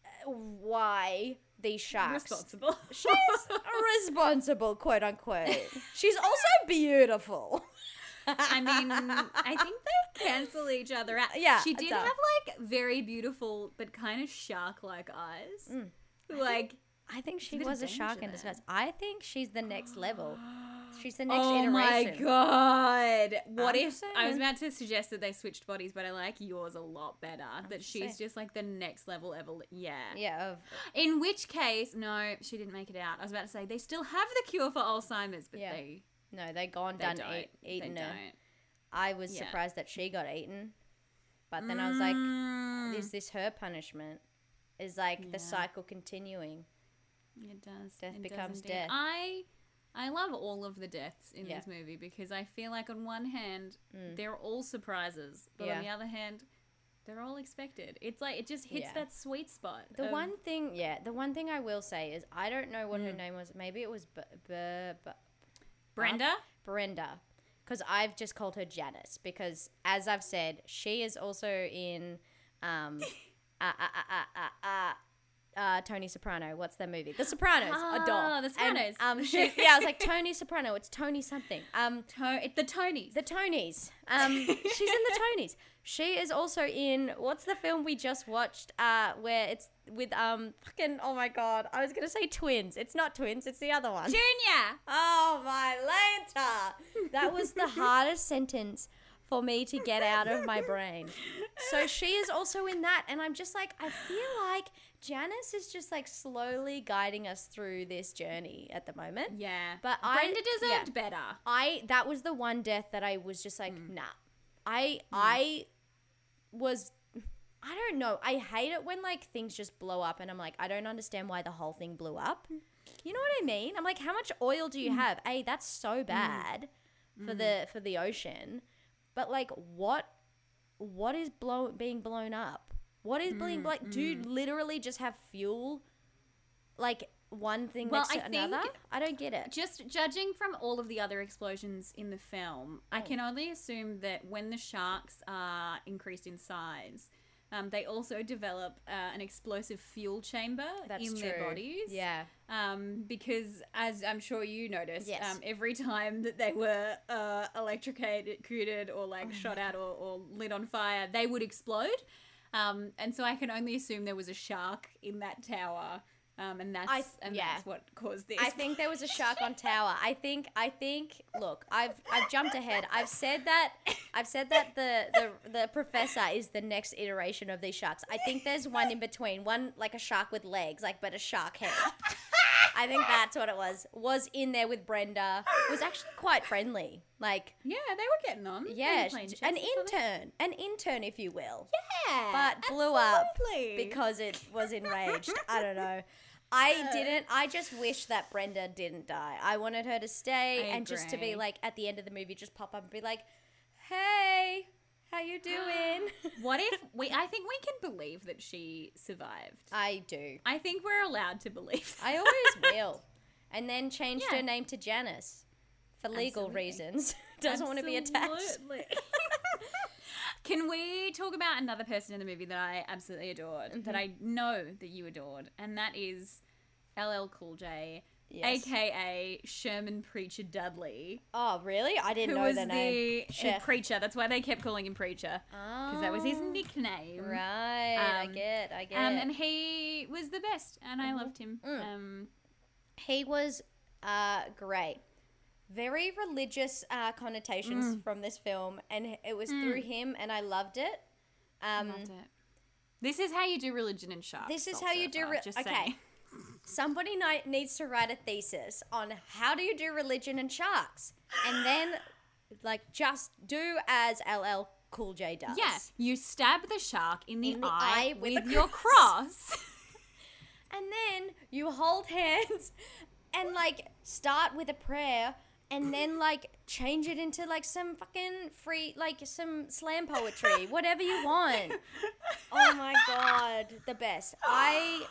uh, why these sharks. Responsible. She's responsible, quote unquote. She's also beautiful. I mean, I think they cancel each other out. Yeah, She did have like very beautiful but kind of shark like eyes. Mm. Like I think she was a shark in disguise. I think she's the next level. She's the next oh iteration. my god! What I'm if I was about to suggest that they switched bodies, but I like yours a lot better. that she's saying. just like the next level ever. Yeah. Yeah, of, In which case, no, she didn't make it out. I was about to say they still have the cure for Alzheimer's, but Yeah. they no, they gone they done don't. eat, eaten they her. don't. I was Yeah. surprised that she got eaten, but then I was like, Mm, is this her punishment? Is like Yeah. the cycle continuing? it does. Death it becomes indeed. death. I I love all of the deaths in Yeah. this movie because I feel like on one hand Mm. they're all surprises, but Yeah. on the other hand. They're all expected. It's like it just hits Yeah. that sweet spot. The of- one thing, yeah, the one thing I will say is I don't know what her Mm. name was. Maybe it was B- B- B- Brenda. Brenda, because I've just called her Janice because, as I've said, she is also in um, uh, uh, uh, uh, uh, uh, Tony Soprano. What's that movie? The Sopranos. Ah, a doll. The And, Sopranos. um, she, yeah, I was like Tony Soprano. It's Tony something. Um, To- it- the Tonys. the Tonys. Um, she's in the Tonys. She is also in what's the film we just watched? Uh, where it's with um fucking oh my god, I was gonna say twins. It's not twins. It's the other one. Junior. Oh my Lanta! That was the hardest sentence for me to get out of my brain. So she is also in that, and I'm just like, I feel like Janice is just like slowly guiding us through this journey at the moment. Yeah. But I- Brenda deserved yeah. better. I that was the one death that I was just like, Mm. nah. I I was I don't know. I hate it when like things just blow up and I'm like, I don't understand why the whole thing blew up. You know what I mean? I'm like, how much oil do you Mm. have? A, that's so bad for the for the ocean. But like what what is blow being blown up? What is being Mm, like do you literally just have fuel like one thing Well, next to I think- another? I don't get it. Just judging from all of the other explosions in the film, I Mm. can only assume that when the sharks are increased in size, um, they also develop uh, an explosive fuel chamber That's in true. their bodies. Yeah. Um, because as I'm sure you noticed, Yes. um, every time that they were uh, electrocuted or Oh like shot out or, or lit on fire, they would explode. Um, and so I can only assume there was a shark in that tower. Um, and that's I- and yeah. that's what caused this. I think there was a shark on tower. I think I think look, I've I've jumped ahead. I've said that I've said that the the the professor is the next iteration of these sharks. I think there's one in between, one like a shark with legs, like but a shark head. I think that's what it was. Was in there with Brenda. Was actually quite friendly. Like Yeah, they were getting on. Yeah, were playing chess an intern, an intern if you will. Yeah, but blew up because it was enraged. I don't know. I didn't. I just wish that Brenda didn't die. I wanted her to stay I and just to be like at the end of the movie, just pop up and be like, "Hey, how you doing?" what if we? I think we can believe that she survived. I do. I think we're allowed to believe. I always will. And then changed Yeah. her name to Janice for legal Absolutely. reasons. Doesn't want to be attached. Can we talk about another person in the movie that I absolutely adored, Mm-hmm. that I know that you adored, and that is LL Cool J, Yes. aka Sherman Preacher Dudley, Oh, really? I didn't know was the name. the preacher. That's why they kept calling him Preacher because that was his nickname. Oh, Right. I Um, get. I get. Um, and he was the best, and I loved him. Mm. Um, he was uh, great. Very religious uh, connotations Mm. from this film, and it was through him, and I loved it. Um, loved it. This is how you do religion and sharks. This is how you do re- just okay. saying. somebody needs to write a thesis on how do you do religion and sharks, and then like just do as LL Cool J does. Yeah, you stab the shark in the, In the eye, eye with with, your cross. cross. and then you hold hands and like start with a prayer and then like change it into like some fucking free like some slam poetry whatever you want. Oh my god the best. I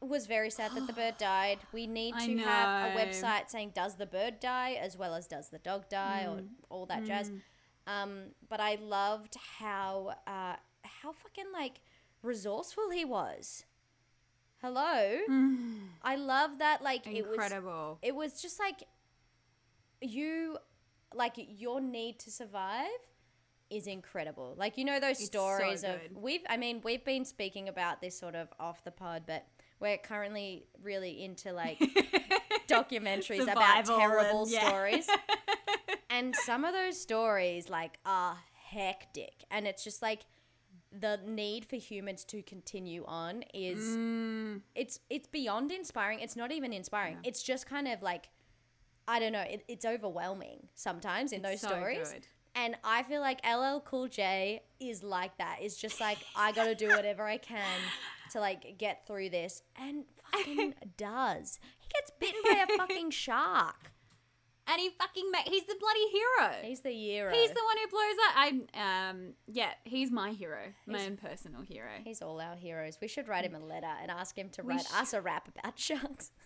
was very sad that the bird died. We need to have a website saying does the bird die? as well as does the dog die? or all that jazz. Um but i loved how uh how fucking like resourceful he was. Hello? I love that like it was Incredible. it was just like you like your need to survive is incredible. Like you know those It's stories so of we've I mean we've been speaking about this sort of off the pod but we're currently really into like documentaries about terrible and- yeah. stories. and some of those stories like are hectic and it's just like the need for humans to continue on is Mm, it's it's beyond inspiring. It's not even inspiring. It's just kind of like I don't know. It, it's overwhelming sometimes in those so stories. good. And I feel like LL Cool J is like that. It's just like I got to do whatever I can to like get through this, and fucking does. He gets bitten by a fucking shark. and he fucking ma- he's the bloody hero. He's the hero. He's the one who blows up. I um yeah, he's my hero, my own personal hero. He's all our heroes. We should write him a letter and ask him to We write sh- us a rap about sharks.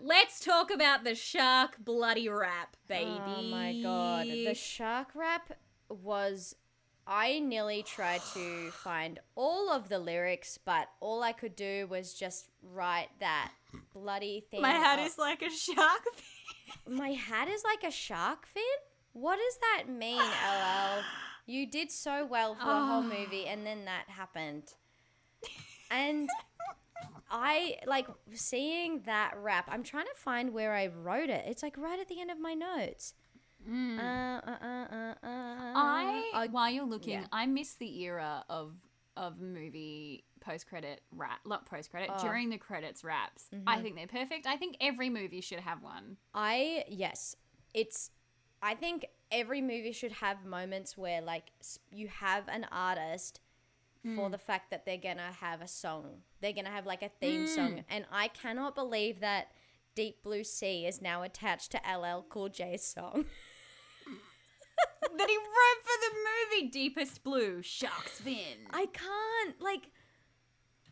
Let's talk about the shark bloody rap, baby. Oh my god, the shark rap was I nearly tried to find all of the lyrics, but all I could do was just write that bloody thing. My hat of- is like a shark fin. My hat is like a shark fin? What does that mean, LL? You did so well for a whole Oh. movie and then that happened. And I like seeing that rap. I'm trying to find where I wrote it. It's like right at the end of my notes. Uh, uh, uh, uh, uh, Mm. I, uh, while you're looking, yeah. I miss the era of of movie post credit rap, not post credit Oh. during the credits raps. I think they're perfect. I think every movie should have one. I yes, it's. I think every movie should have moments where like you have an artist for mm. the fact that they're gonna have a song. They're gonna have like a theme song, mm. and I cannot believe that Deep Blue Sea is now attached to LL Cool J's song. that he wrote for the movie Deepest Blue, Shark's Fin. I can't like.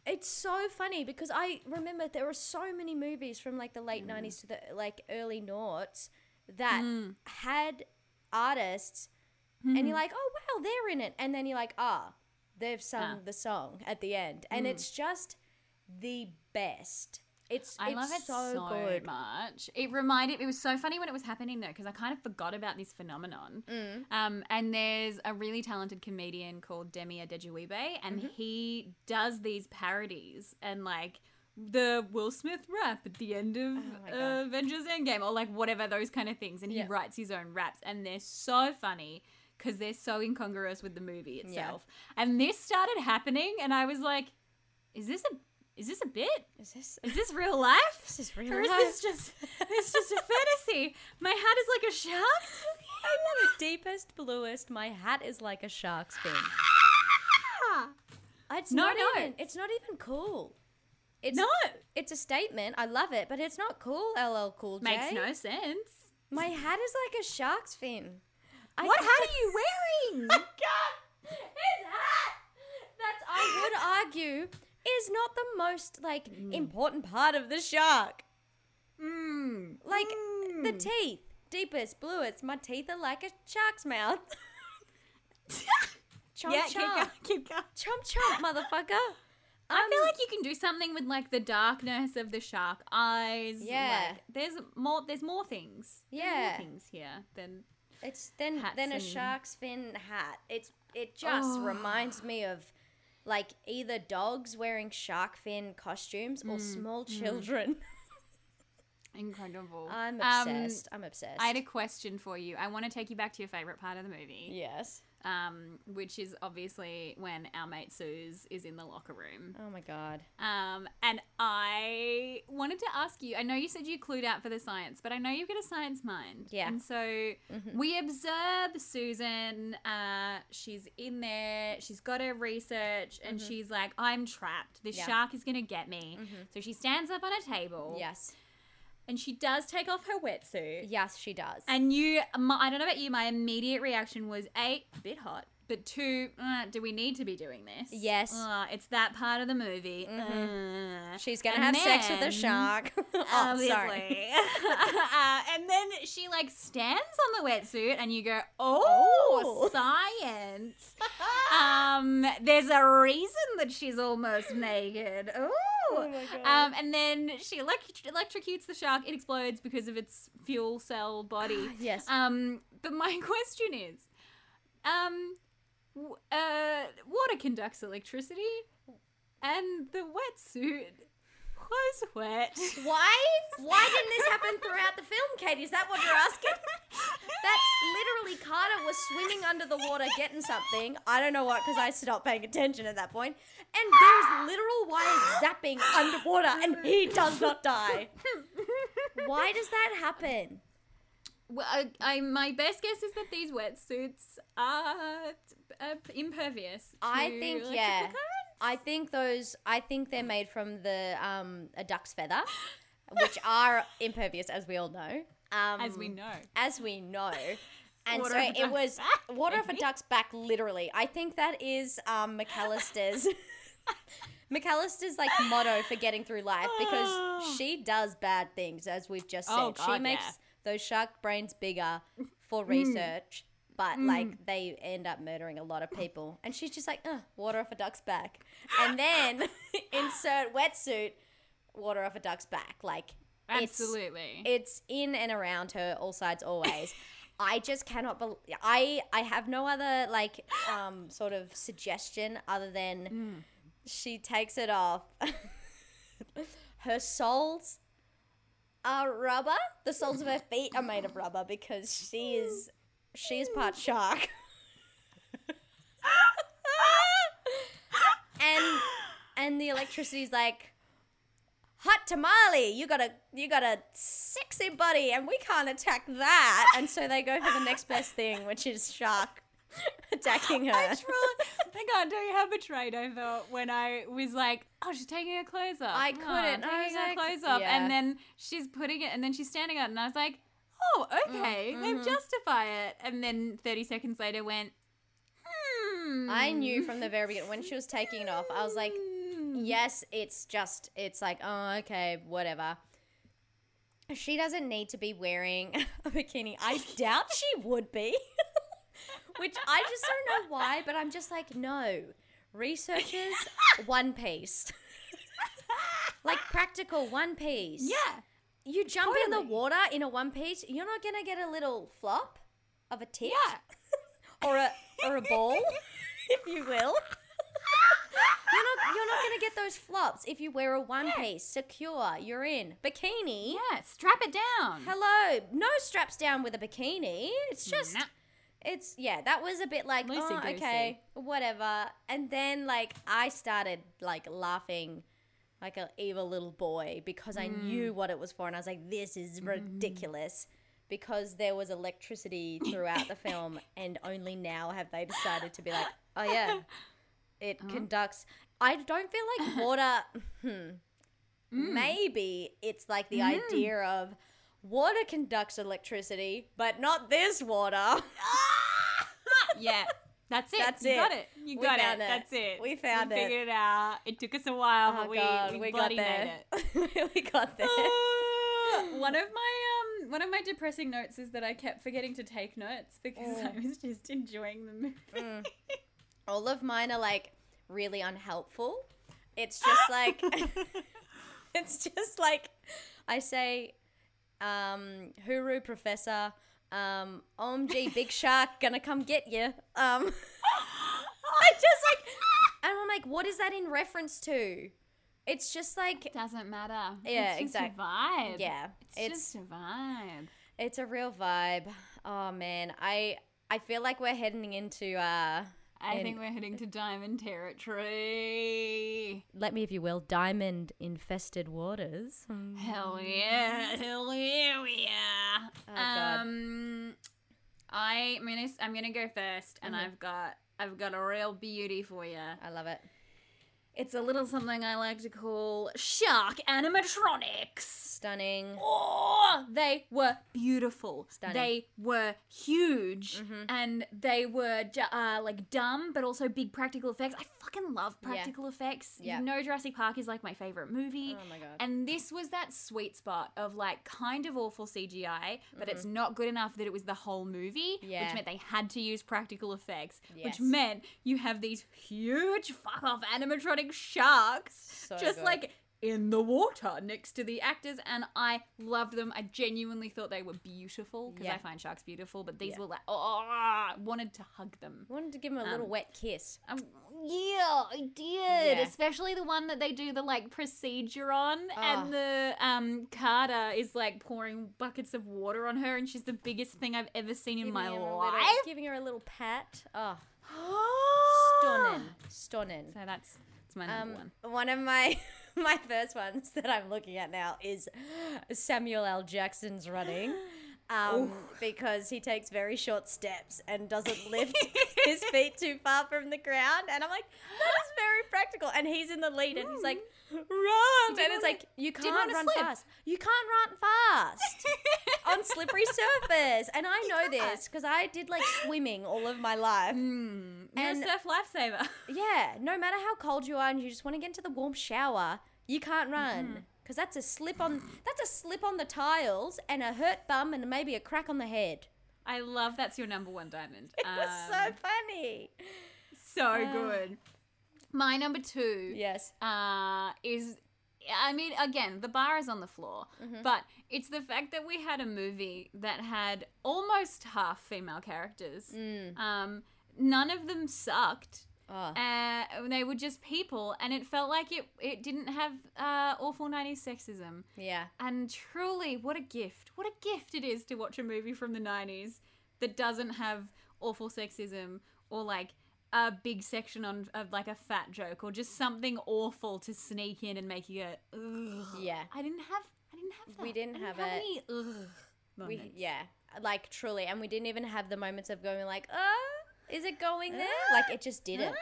It's so funny because I remember there were so many movies from like the late mm. '90s to the like early noughts that had artists, and you're mm-hmm. like, oh wow, they're in it, and then you're like, ah, they've sung Ah. the song at the end, and it's just the best. It's I it's love it so, so, good. much. It reminded. Me, it was so funny when it was happening though, because I kind of forgot about this phenomenon. Mm. Um, and there's a really talented comedian called Demi Adejuyigbe, and Mm-hmm. he does these parodies and like the Will Smith rap at the end of Oh uh, Avengers Endgame, or like whatever those kind of things. And he Yeah. writes his own raps, and they're so funny. Because they're so incongruous with the movie Yeah. itself, and this started happening, and I was like, "Is this a is this a bit? Is this Is this real life? this is real Or is life? this just it's just a fantasy? My hat is like a shark's I love it. Deepest, bluest. My hat is like a shark's fin. Ah! It's No not even. It's not even cool. It's No, It's a statement. I love it, but it's not cool. LL Cool J. makes no sense. My hat is like a shark's fin. I What hat are you wearing? My god, his hat. That's I would argue is not the most like important part of the shark. mm. Like the Mm. teeth, deepest, bluest. My teeth are like a shark's mouth. chomp yeah, keep chomp, going, keep going. chomp chomp, motherfucker. I feel Um, like you can do something with like the darkness of the shark eyes. Yeah. like, there's more. There's more things. There's more Yeah. things here than It's then then a and- shark's fin hat. It's it just Oh. reminds me of like either dogs wearing shark fin costumes Mm, or small children. incredible. I'm Um, obsessed. I'm obsessed. I had a question for you. I want to take you back to your favorite part of the movie. yes. Um, which is obviously when our mate Suze is in the locker room. Oh my god. Um, and I wanted to ask you I know you said you clued out for the science, but I know you've got a science mind. Yeah. And so we observe Susan. Uh, she's in there, she's got her research, and she's like, I'm trapped. This Yeah. shark is going to get me. So she stands up on a table. Yes. And she does take off her wetsuit. Yes, she does. And you, my, I don't know about you, my immediate reaction was A, a bit hot, but two, uh, do we need to be doing this? Yes. Uh, it's that part of the movie. Uh, She's gonna have sex with a shark. oh, Obviously. sorry. uh, and then she like stands on the wetsuit, and you go, "Oh, Oh. science!" um, there's a reason that she's almost naked. Ooh. Oh my God. Um, and then she elect- electrocutes the shark. It explodes because of its fuel cell body. yes. Um, but my question is, um, uh, water conducts electricity, and the wetsuit was wet. Why? Why didn't this happen throughout the film, Katie? Is that what you're asking? That literally Carter was swimming under the water getting something. I don't know what because I stopped paying attention at that point. And there's literal wire zapping underwater, and he does not die. Why does that happen? Well, I, I, my best guess is that these wetsuits are, uh impervious. I think yeah. currents. I think those. I think they're made from the um a duck's feather, which are impervious, as we all know. Um, as we know. as we know. And Water so it was back, water off a duck's back, literally. I think that is um, McAlester's McAlester's like motto for getting through life because Oh. she does bad things, as we've just said. Oh, she makes yeah. those shark brains bigger for research. But like they end up murdering a lot of people. And she's just like, Ugh, water off a duck's back. And then insert wetsuit, water off a duck's back. Like, Absolutely. it's in and around her all sides always i just cannot believe i i have no other like um sort of suggestion other than she takes it off her soles are rubber the soles of her feet are made of rubber because she is she is part shark and and the electricity's like hot tamale you got a you got a sexy body and we can't attack that and so they go for the next best thing which is shark attacking her I truly, I can't tell you how betrayed I felt when I was like, "Oh, she's taking her clothes off." I Oh, couldn't. I taking was her like- clothes off, yeah. and then she's putting it, and then she's standing up, and I was like, "Oh, okay, Mm, they mm-hmm. justify it." And then thirty seconds later, went, "Hmm." i knew from the very beginning when she was taking it off i was like Hmm. yes it's just it's like oh okay whatever she doesn't need to be wearing a bikini i doubt she would be which i just don't know why but i'm just like no researchers one piece like practical one piece Yeah, you jump in the water in a one piece you're not gonna get a little flop of a tit yeah. or a or a ball if you will you're not you're not gonna get those flops if you wear a one piece secure you're in bikini Yeah, strap it down. hello no straps down with a bikini it's just Nah. it's yeah that was a bit like oh Loosey-goosey. okay whatever and then like i started like laughing like an evil little boy because i knew mm. what it was for. And i was like this is mm-hmm. ridiculous because there was electricity throughout the film and only now have they decided to be like oh yeah it uh-huh. conducts. I don't feel like water hmm, mm. maybe it's like the mm-hmm. idea of water conducts electricity but not this water. Yeah, that's it. That's you it. got it. You got it. it. That's it. We found we it. Figured it out. It took us a while, but oh we, god we, we, got there made it. we got there one of my um one of my depressing notes is that I kept forgetting to take notes because Mm. I was just enjoying the movie. all of mine are like really unhelpful it's just like it's just like i say um huru professor um omg big shark gonna come get you um i just like and i'm like what is that in reference to it's just like Doesn't matter. Yeah, it's just exact- a vibe. yeah it's, it's just a vibe. it's a real vibe oh man i i feel like we're heading into uh I in- think we're heading to diamond territory. let me if you will diamond infested waters. Hell yeah! Hell yeah! we are. Oh, God. Um, I, I'm gonna, I'm gonna go 1st and Mhm. I've got, I've got a real beauty for you. i love it It's a little something I like to call shark animatronics. stunning Oh, they were beautiful. Stunning. They were huge, Mhm. and they were uh, like dumb, but also big practical effects. I fucking love Yeah. practical effects. Yeah. You know, Jurassic Park is like my favorite movie. oh my god And this was that sweet spot of like kind of awful CGI, but it's not good enough that it was the whole movie, Mm-hmm. Yeah. which meant they had to use practical effects, Yes. which meant you have these huge fuck off animatronic sharks So just good. like in the water next to the actors, and I loved them. I genuinely thought they were beautiful because Yeah. I find sharks beautiful, but these Yeah. were like, oh, I wanted to hug them. wanted to give them a little Um, wet kiss Um, yeah, I did. Yeah. Especially the one that they do the like procedure on, Oh. and the um Carter is like pouring buckets of water on her, and she's the biggest thing I've ever seen in giving, my her life. little, giving her a little pat oh stunning stunning So that's that's my number um one. one of my my first ones that i'm looking at now is samuel l jackson's running um, because he takes very short steps and doesn't lift his feet too far from the ground. And I'm like, that is very practical. And he's in the lead and he's like, run. And it's like, you can't run slip. fast. You can't run fast on slippery surface. And I know this because I did like swimming all of my life. Mm, you're and- a surf lifesaver. Yeah, no matter how cold you are and you just want to get into the warm shower, you can't run. Because that's a slip on that's a slip on the tiles and a hurt bum and maybe a crack on the head. I love that's your number one diamond. It was so Um, funny. so Ah. good. My number two Yes. uh, is, I mean, again, the bar is on the floor, Mm-hmm. but it's the fact that we had a movie that had almost half female characters. Mm. Um, none of them sucked. Oh. Uh, they were just people, and it felt like it, it didn't have uh, awful 90s sexism. yeah. And truly, what a gift. What a gift it is to watch a movie from the 90s that doesn't have awful sexism or like a big section on of like a fat joke or just something awful to sneak in and make you go, ugh. Yeah. I didn't have I didn't have that. We didn't have have it. any ugh We yeah. Like truly, and we didn't even have the moments of going like, "Oh, is it going uh, there?" Like it just didn't. Uh,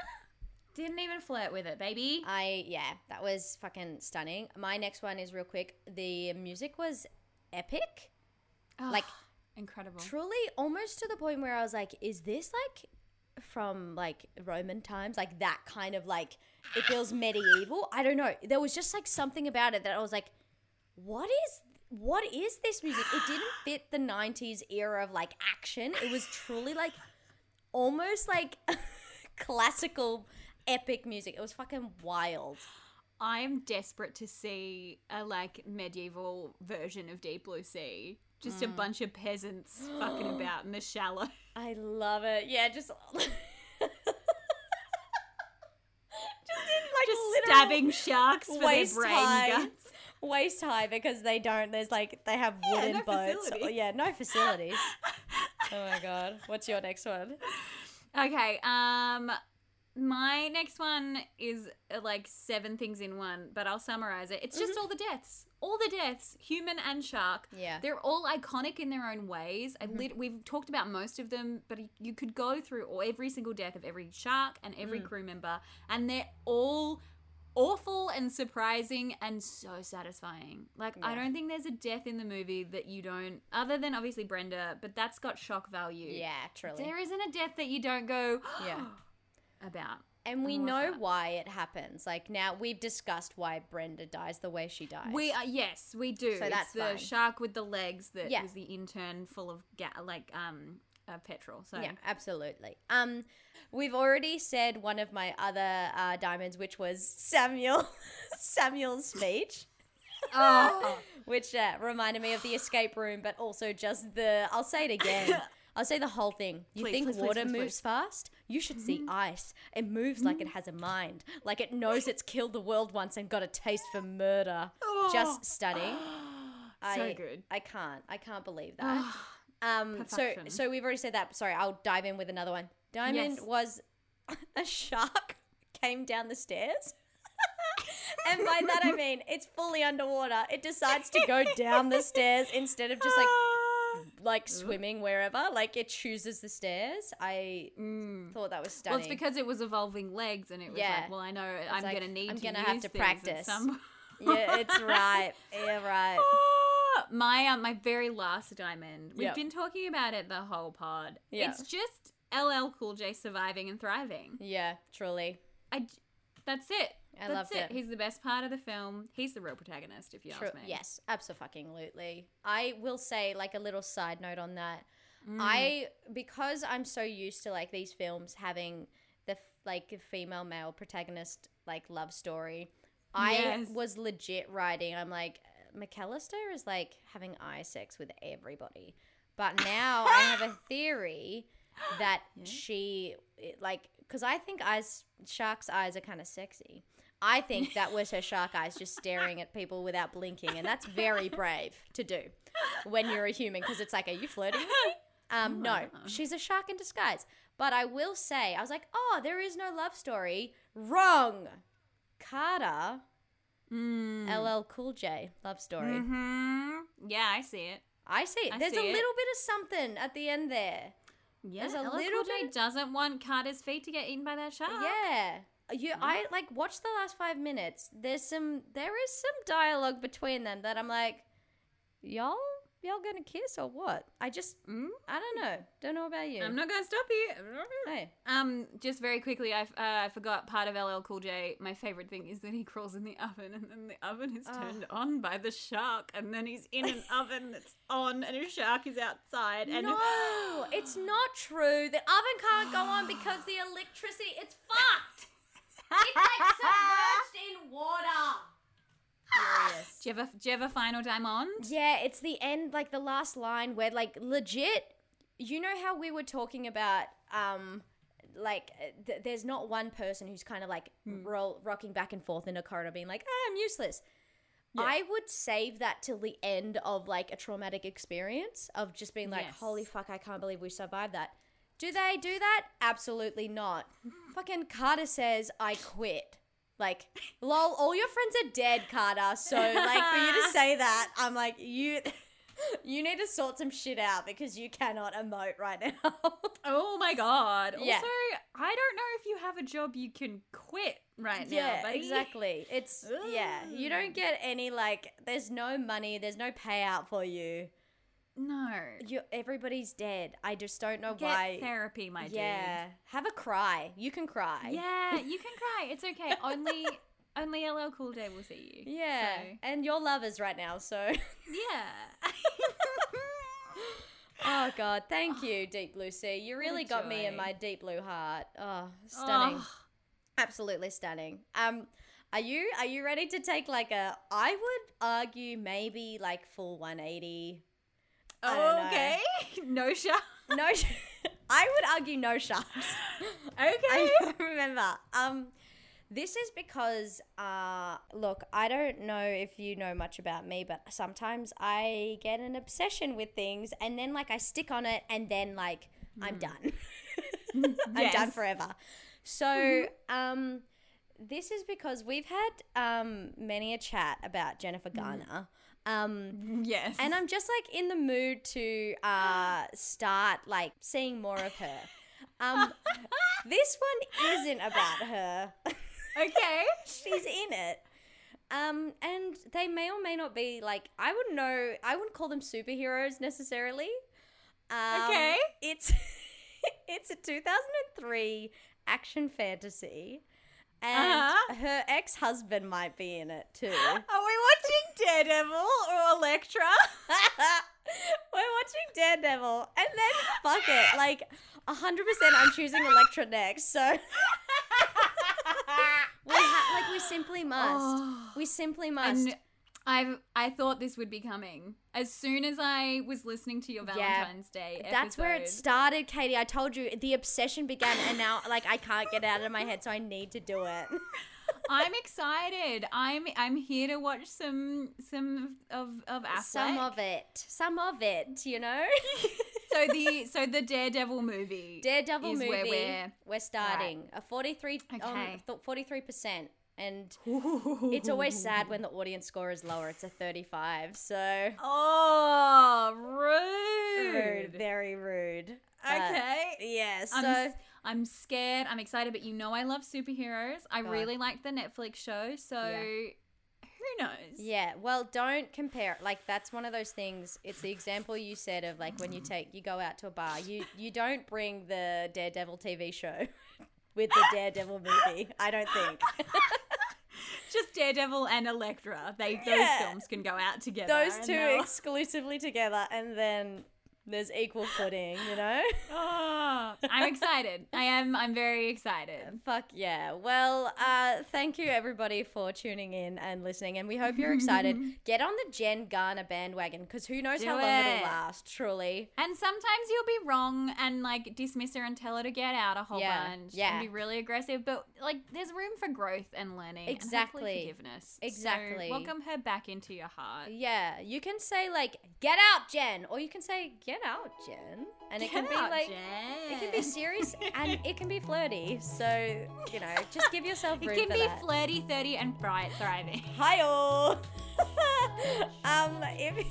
didn't even flirt with it, baby. I yeah, that was fucking stunning. My next one is real quick. The music was epic. like, incredible. Truly almost to the point where I was like, is this like from like Roman times? Like that kind of like it feels medieval. I don't know. There was just like something about it that I was like, what is what is this music? It didn't fit the 90s era of like action. It was truly like almost like classical epic music. It was fucking wild. I'm desperate to see a like medieval version of Deep Blue Sea. Just Mm. a bunch of peasants fucking about in the shallow. I love it. Yeah, just just in like Just stabbing sharks for their waist brain high, guts. waist high because they don't. There's like they have wooden no boats. facilities. Yeah, no facilities. oh my god, what's your next one? Okay, um my next one is uh, like seven things in one, but I'll summarize it. It's just Mm-hmm. all the deaths. All the deaths, human and shark. Yeah. They're all iconic in their own ways. I mm-hmm. lit- we've talked about most of them, but you could go through all, every single death of every shark and every mm. crew member, and they're all awful and surprising and so satisfying. Like, I don't think there's a death in the movie that you don't, other than obviously Brenda, but that's got shock value. Yeah, truly. There isn't a death that you don't go Yeah. about. And we know that. why it happens. Like now we've discussed why Brenda dies the way she dies. We are yes, we do. So it's that's the fine. shark with the legs that Yeah. was the intern full of ga- like um uh, petrol. So Yeah, absolutely. Um, we've already said one of my other uh, diamonds, which was Samuel, Samuel's speech, oh, which uh, reminded me of the escape room, but also just the. I'll say it again. I'll say the whole thing. You Please, think please, water please, moves fast? You should see mm-hmm. ice. It moves like it mm-hmm. has a mind, like it knows it's killed the world once and got a taste for murder. Just oh. stunning. so I, good. I can't. I can't believe that. Ah. Um, so so we've already said that. Sorry, I'll dive in with another one. Diamond Yes. was a shark came down the stairs. and by that I mean it's fully underwater. It decides to go down the stairs instead of just like like swimming wherever. Like it chooses the stairs. I thought that was Mm. Well, it's because it was evolving legs, and it was Yeah. like, well, I know I'm like, gonna need I'm to gonna use have to practice. some- yeah, it's right. Yeah, right. Ah, my um, my very last diamond. We've Yep. been talking about it the whole pod. Yeah. It's just LL Cool J surviving and thriving. Yeah, truly. I, that's it. I that's loved it. it. He's the best part of the film. He's the real protagonist, if you True. ask me. Yes, absolutely. I will say, like a little side note on that. Mm. I because I'm so used to like these films having the like female male protagonist like love story. I Yes. was legit writing. I'm like McAlester is like having eye sex with everybody, but now I have a theory that she like because I think eyes sharks' eyes are kind of sexy. I think that was her shark eyes just staring at people without blinking, and that's very brave to do when you're a human because it's like, are you flirting with me? Um, no, she's a shark in disguise. But I will say, I was like, oh, there is no love story. Wrong. Carter, Mm. LL Cool J, love story. hmm Yeah, I see it. I see. I There's see a it. little bit of something at the end there. Yeah, There's a LL little Cool J bit- doesn't want Carter's feet to get eaten by that shark. Yeah. You, I like watch the last five minutes. There's some, there is some dialogue between them that I'm like, y'all y'all gonna kiss or what? I just, Mm? I don't know. Don't know about you. I'm not gonna stop you. Hey. Um, just very quickly, I, uh, I forgot part of LL Cool J. My favorite thing is that he crawls in the oven, and then the oven is Ah. turned on by the shark, and then he's in an oven that's on, and a shark is outside. And no, it's not true. The oven can't go on because the electricity, it's fucked. It's like submerged in water. Furious. do you have a, do you have a final diamond? Yeah, it's the end, like the last line where, like, legit, you know how we were talking about, um, like, uh, th- there's not one person who's kind of like roll- rocking back and forth in a corridor being like, ah, I'm useless. I would save that till the end of like a traumatic experience of just being like, Yes. holy fuck, I can't believe we survived that. Do they do that? Absolutely not. Fucking Carter says, I quit. Like, lol, all your friends are dead, Carter. So, like, for you to say that, I'm like, you. You need to sort some shit out because you cannot emote right now. Oh my god. Yeah. Also, I don't know if you have a job you can quit right now. yeah, exactly. It's yeah. You don't get any like. There's no money. There's no payout for you. No. You everybody's dead. I just don't know Get why. therapy, my dear. yeah, have a cry. You can cry. Yeah, you can cry. It's okay. Only only LL Cool J will see you. yeah. So, And you're lovers right now, so. yeah. oh God, thank you, Deep Blue Sea. You really got me in my deep blue heart. Oh, stunning. Oh, Absolutely stunning. Um, are you are you ready to take like a? I would argue maybe like full 180. Okay. No shot. No, sh- I would argue no sharks. Okay. I remember. Um, this is because, uh, look, I don't know if you know much about me, but sometimes I get an obsession with things, and then like I stick on it, and then like I'm done. I'm done Hmm. Yes. Mm-hmm. forever. So, um, this is because we've had um many a chat about Jennifer Mm. Garner. Um, Yes. and I'm just like in the mood to uh start like seeing more of her. Um this one isn't about her. okay. She's in it. Um and they may or may not be like I wouldn't know I wouldn't call them superheroes necessarily. Um, Okay. It's it's a 2003 action fantasy. And Uh-huh. her ex-husband might be in it too. Are we watching Daredevil or Elektra? We're watching Daredevil, and then fuck it, like hundred percent, I'm choosing Elektra next. So we ha- like we simply must. Oh. We simply must. I've I thought this would be coming as soon as I was listening to your Yeah. Valentine's Day episode. That's where it started, Katie. I told you the obsession began, and now like I can't get it out of my head, so I need to do it. I'm excited. I'm I'm here to watch some some of of Affleck. Some of it, some of it, you know. so the so the Daredevil movie. Daredevil movie. where we're- we're starting a 43 um, Okay. on 43 percent, and it's always sad when the audience score is lower. It's a 35, so Oh, rude. rude, very rude. But, Okay. yeah. So I'm, s- I'm scared. I'm excited, but you know I love superheroes. I God. really like the Netflix show, so Yeah. who knows? yeah, well, don't compare. Like that's one of those things. It's the example you said of like when you take you go out to a bar. You you don't bring the Daredevil TV show with the Daredevil movie. I don't think. Just Daredevil and Elektra. They Yeah. those films can go out together. Those two they'll- exclusively together, and then there's equal footing. You know. Oh, I'm excited. I am. I'm very excited. Fuck yeah. Well, uh, thank you everybody for tuning in and listening, and we hope you're excited. Get on the Jen Garner bandwagon because who knows Do how long it. it'll last, truly. And sometimes you'll be wrong and like dismiss her and tell her to get out a whole Yeah, bunch yeah. and be really aggressive. But like, there's room for growth and learning. and hopefully Exactly. forgiveness. So Exactly. welcome her back into your heart. Yeah, you can say like "Get out, Jen," or you can say "Get out, Jen," and it can be out, like Jen. it can be serious and it can be flirty. So you know, just give yourself room It can be that. flirty, 30, and bright, thriving. Hi all. um, if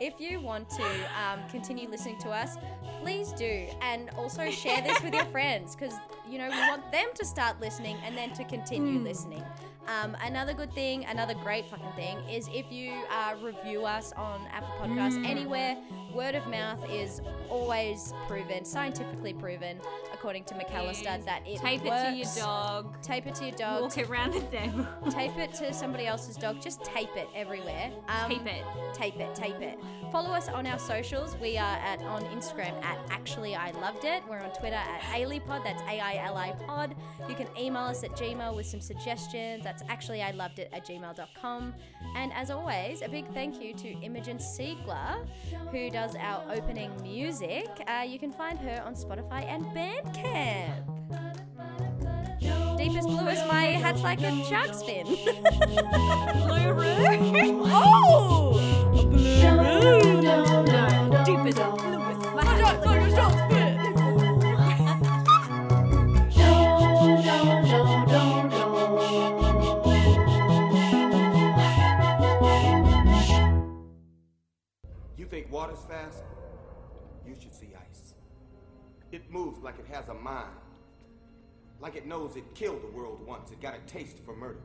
if you want to um, continue listening to us, please do, and also share this with your friends because you know we want them to start listening and then to continue Hmm. listening. Um, another good thing, another great fucking thing, is if you uh, review us on Apple Podcasts anywhere, word of mouth is always proven, scientifically proven, according to McAlester, Is that it works. Tape works. it to your dog. Tape it to your dog. Walk it around the table. Tape it to somebody else's dog. Just tape it everywhere. Um, Tape it. Tape it. Tape it. Follow us on our socials. We are at on Instagram at Actually I Loved It. We're on Twitter at AiliPod. That's A I L I Pod. You can email us at Gmail with some suggestions. That's Actually I Loved It at gmail.com. And as always, a big thank you to Imogen Siegler, who does our opening music. Uh, you can find her on Spotify and Bandcamp. Deepest bluest, my hat's like a shark's fin. Blue room. oh! Deepest bluest. My hat's like a shark's fin. You moves like it has a mind. Like it knows it killed the world once. It got a taste for murder.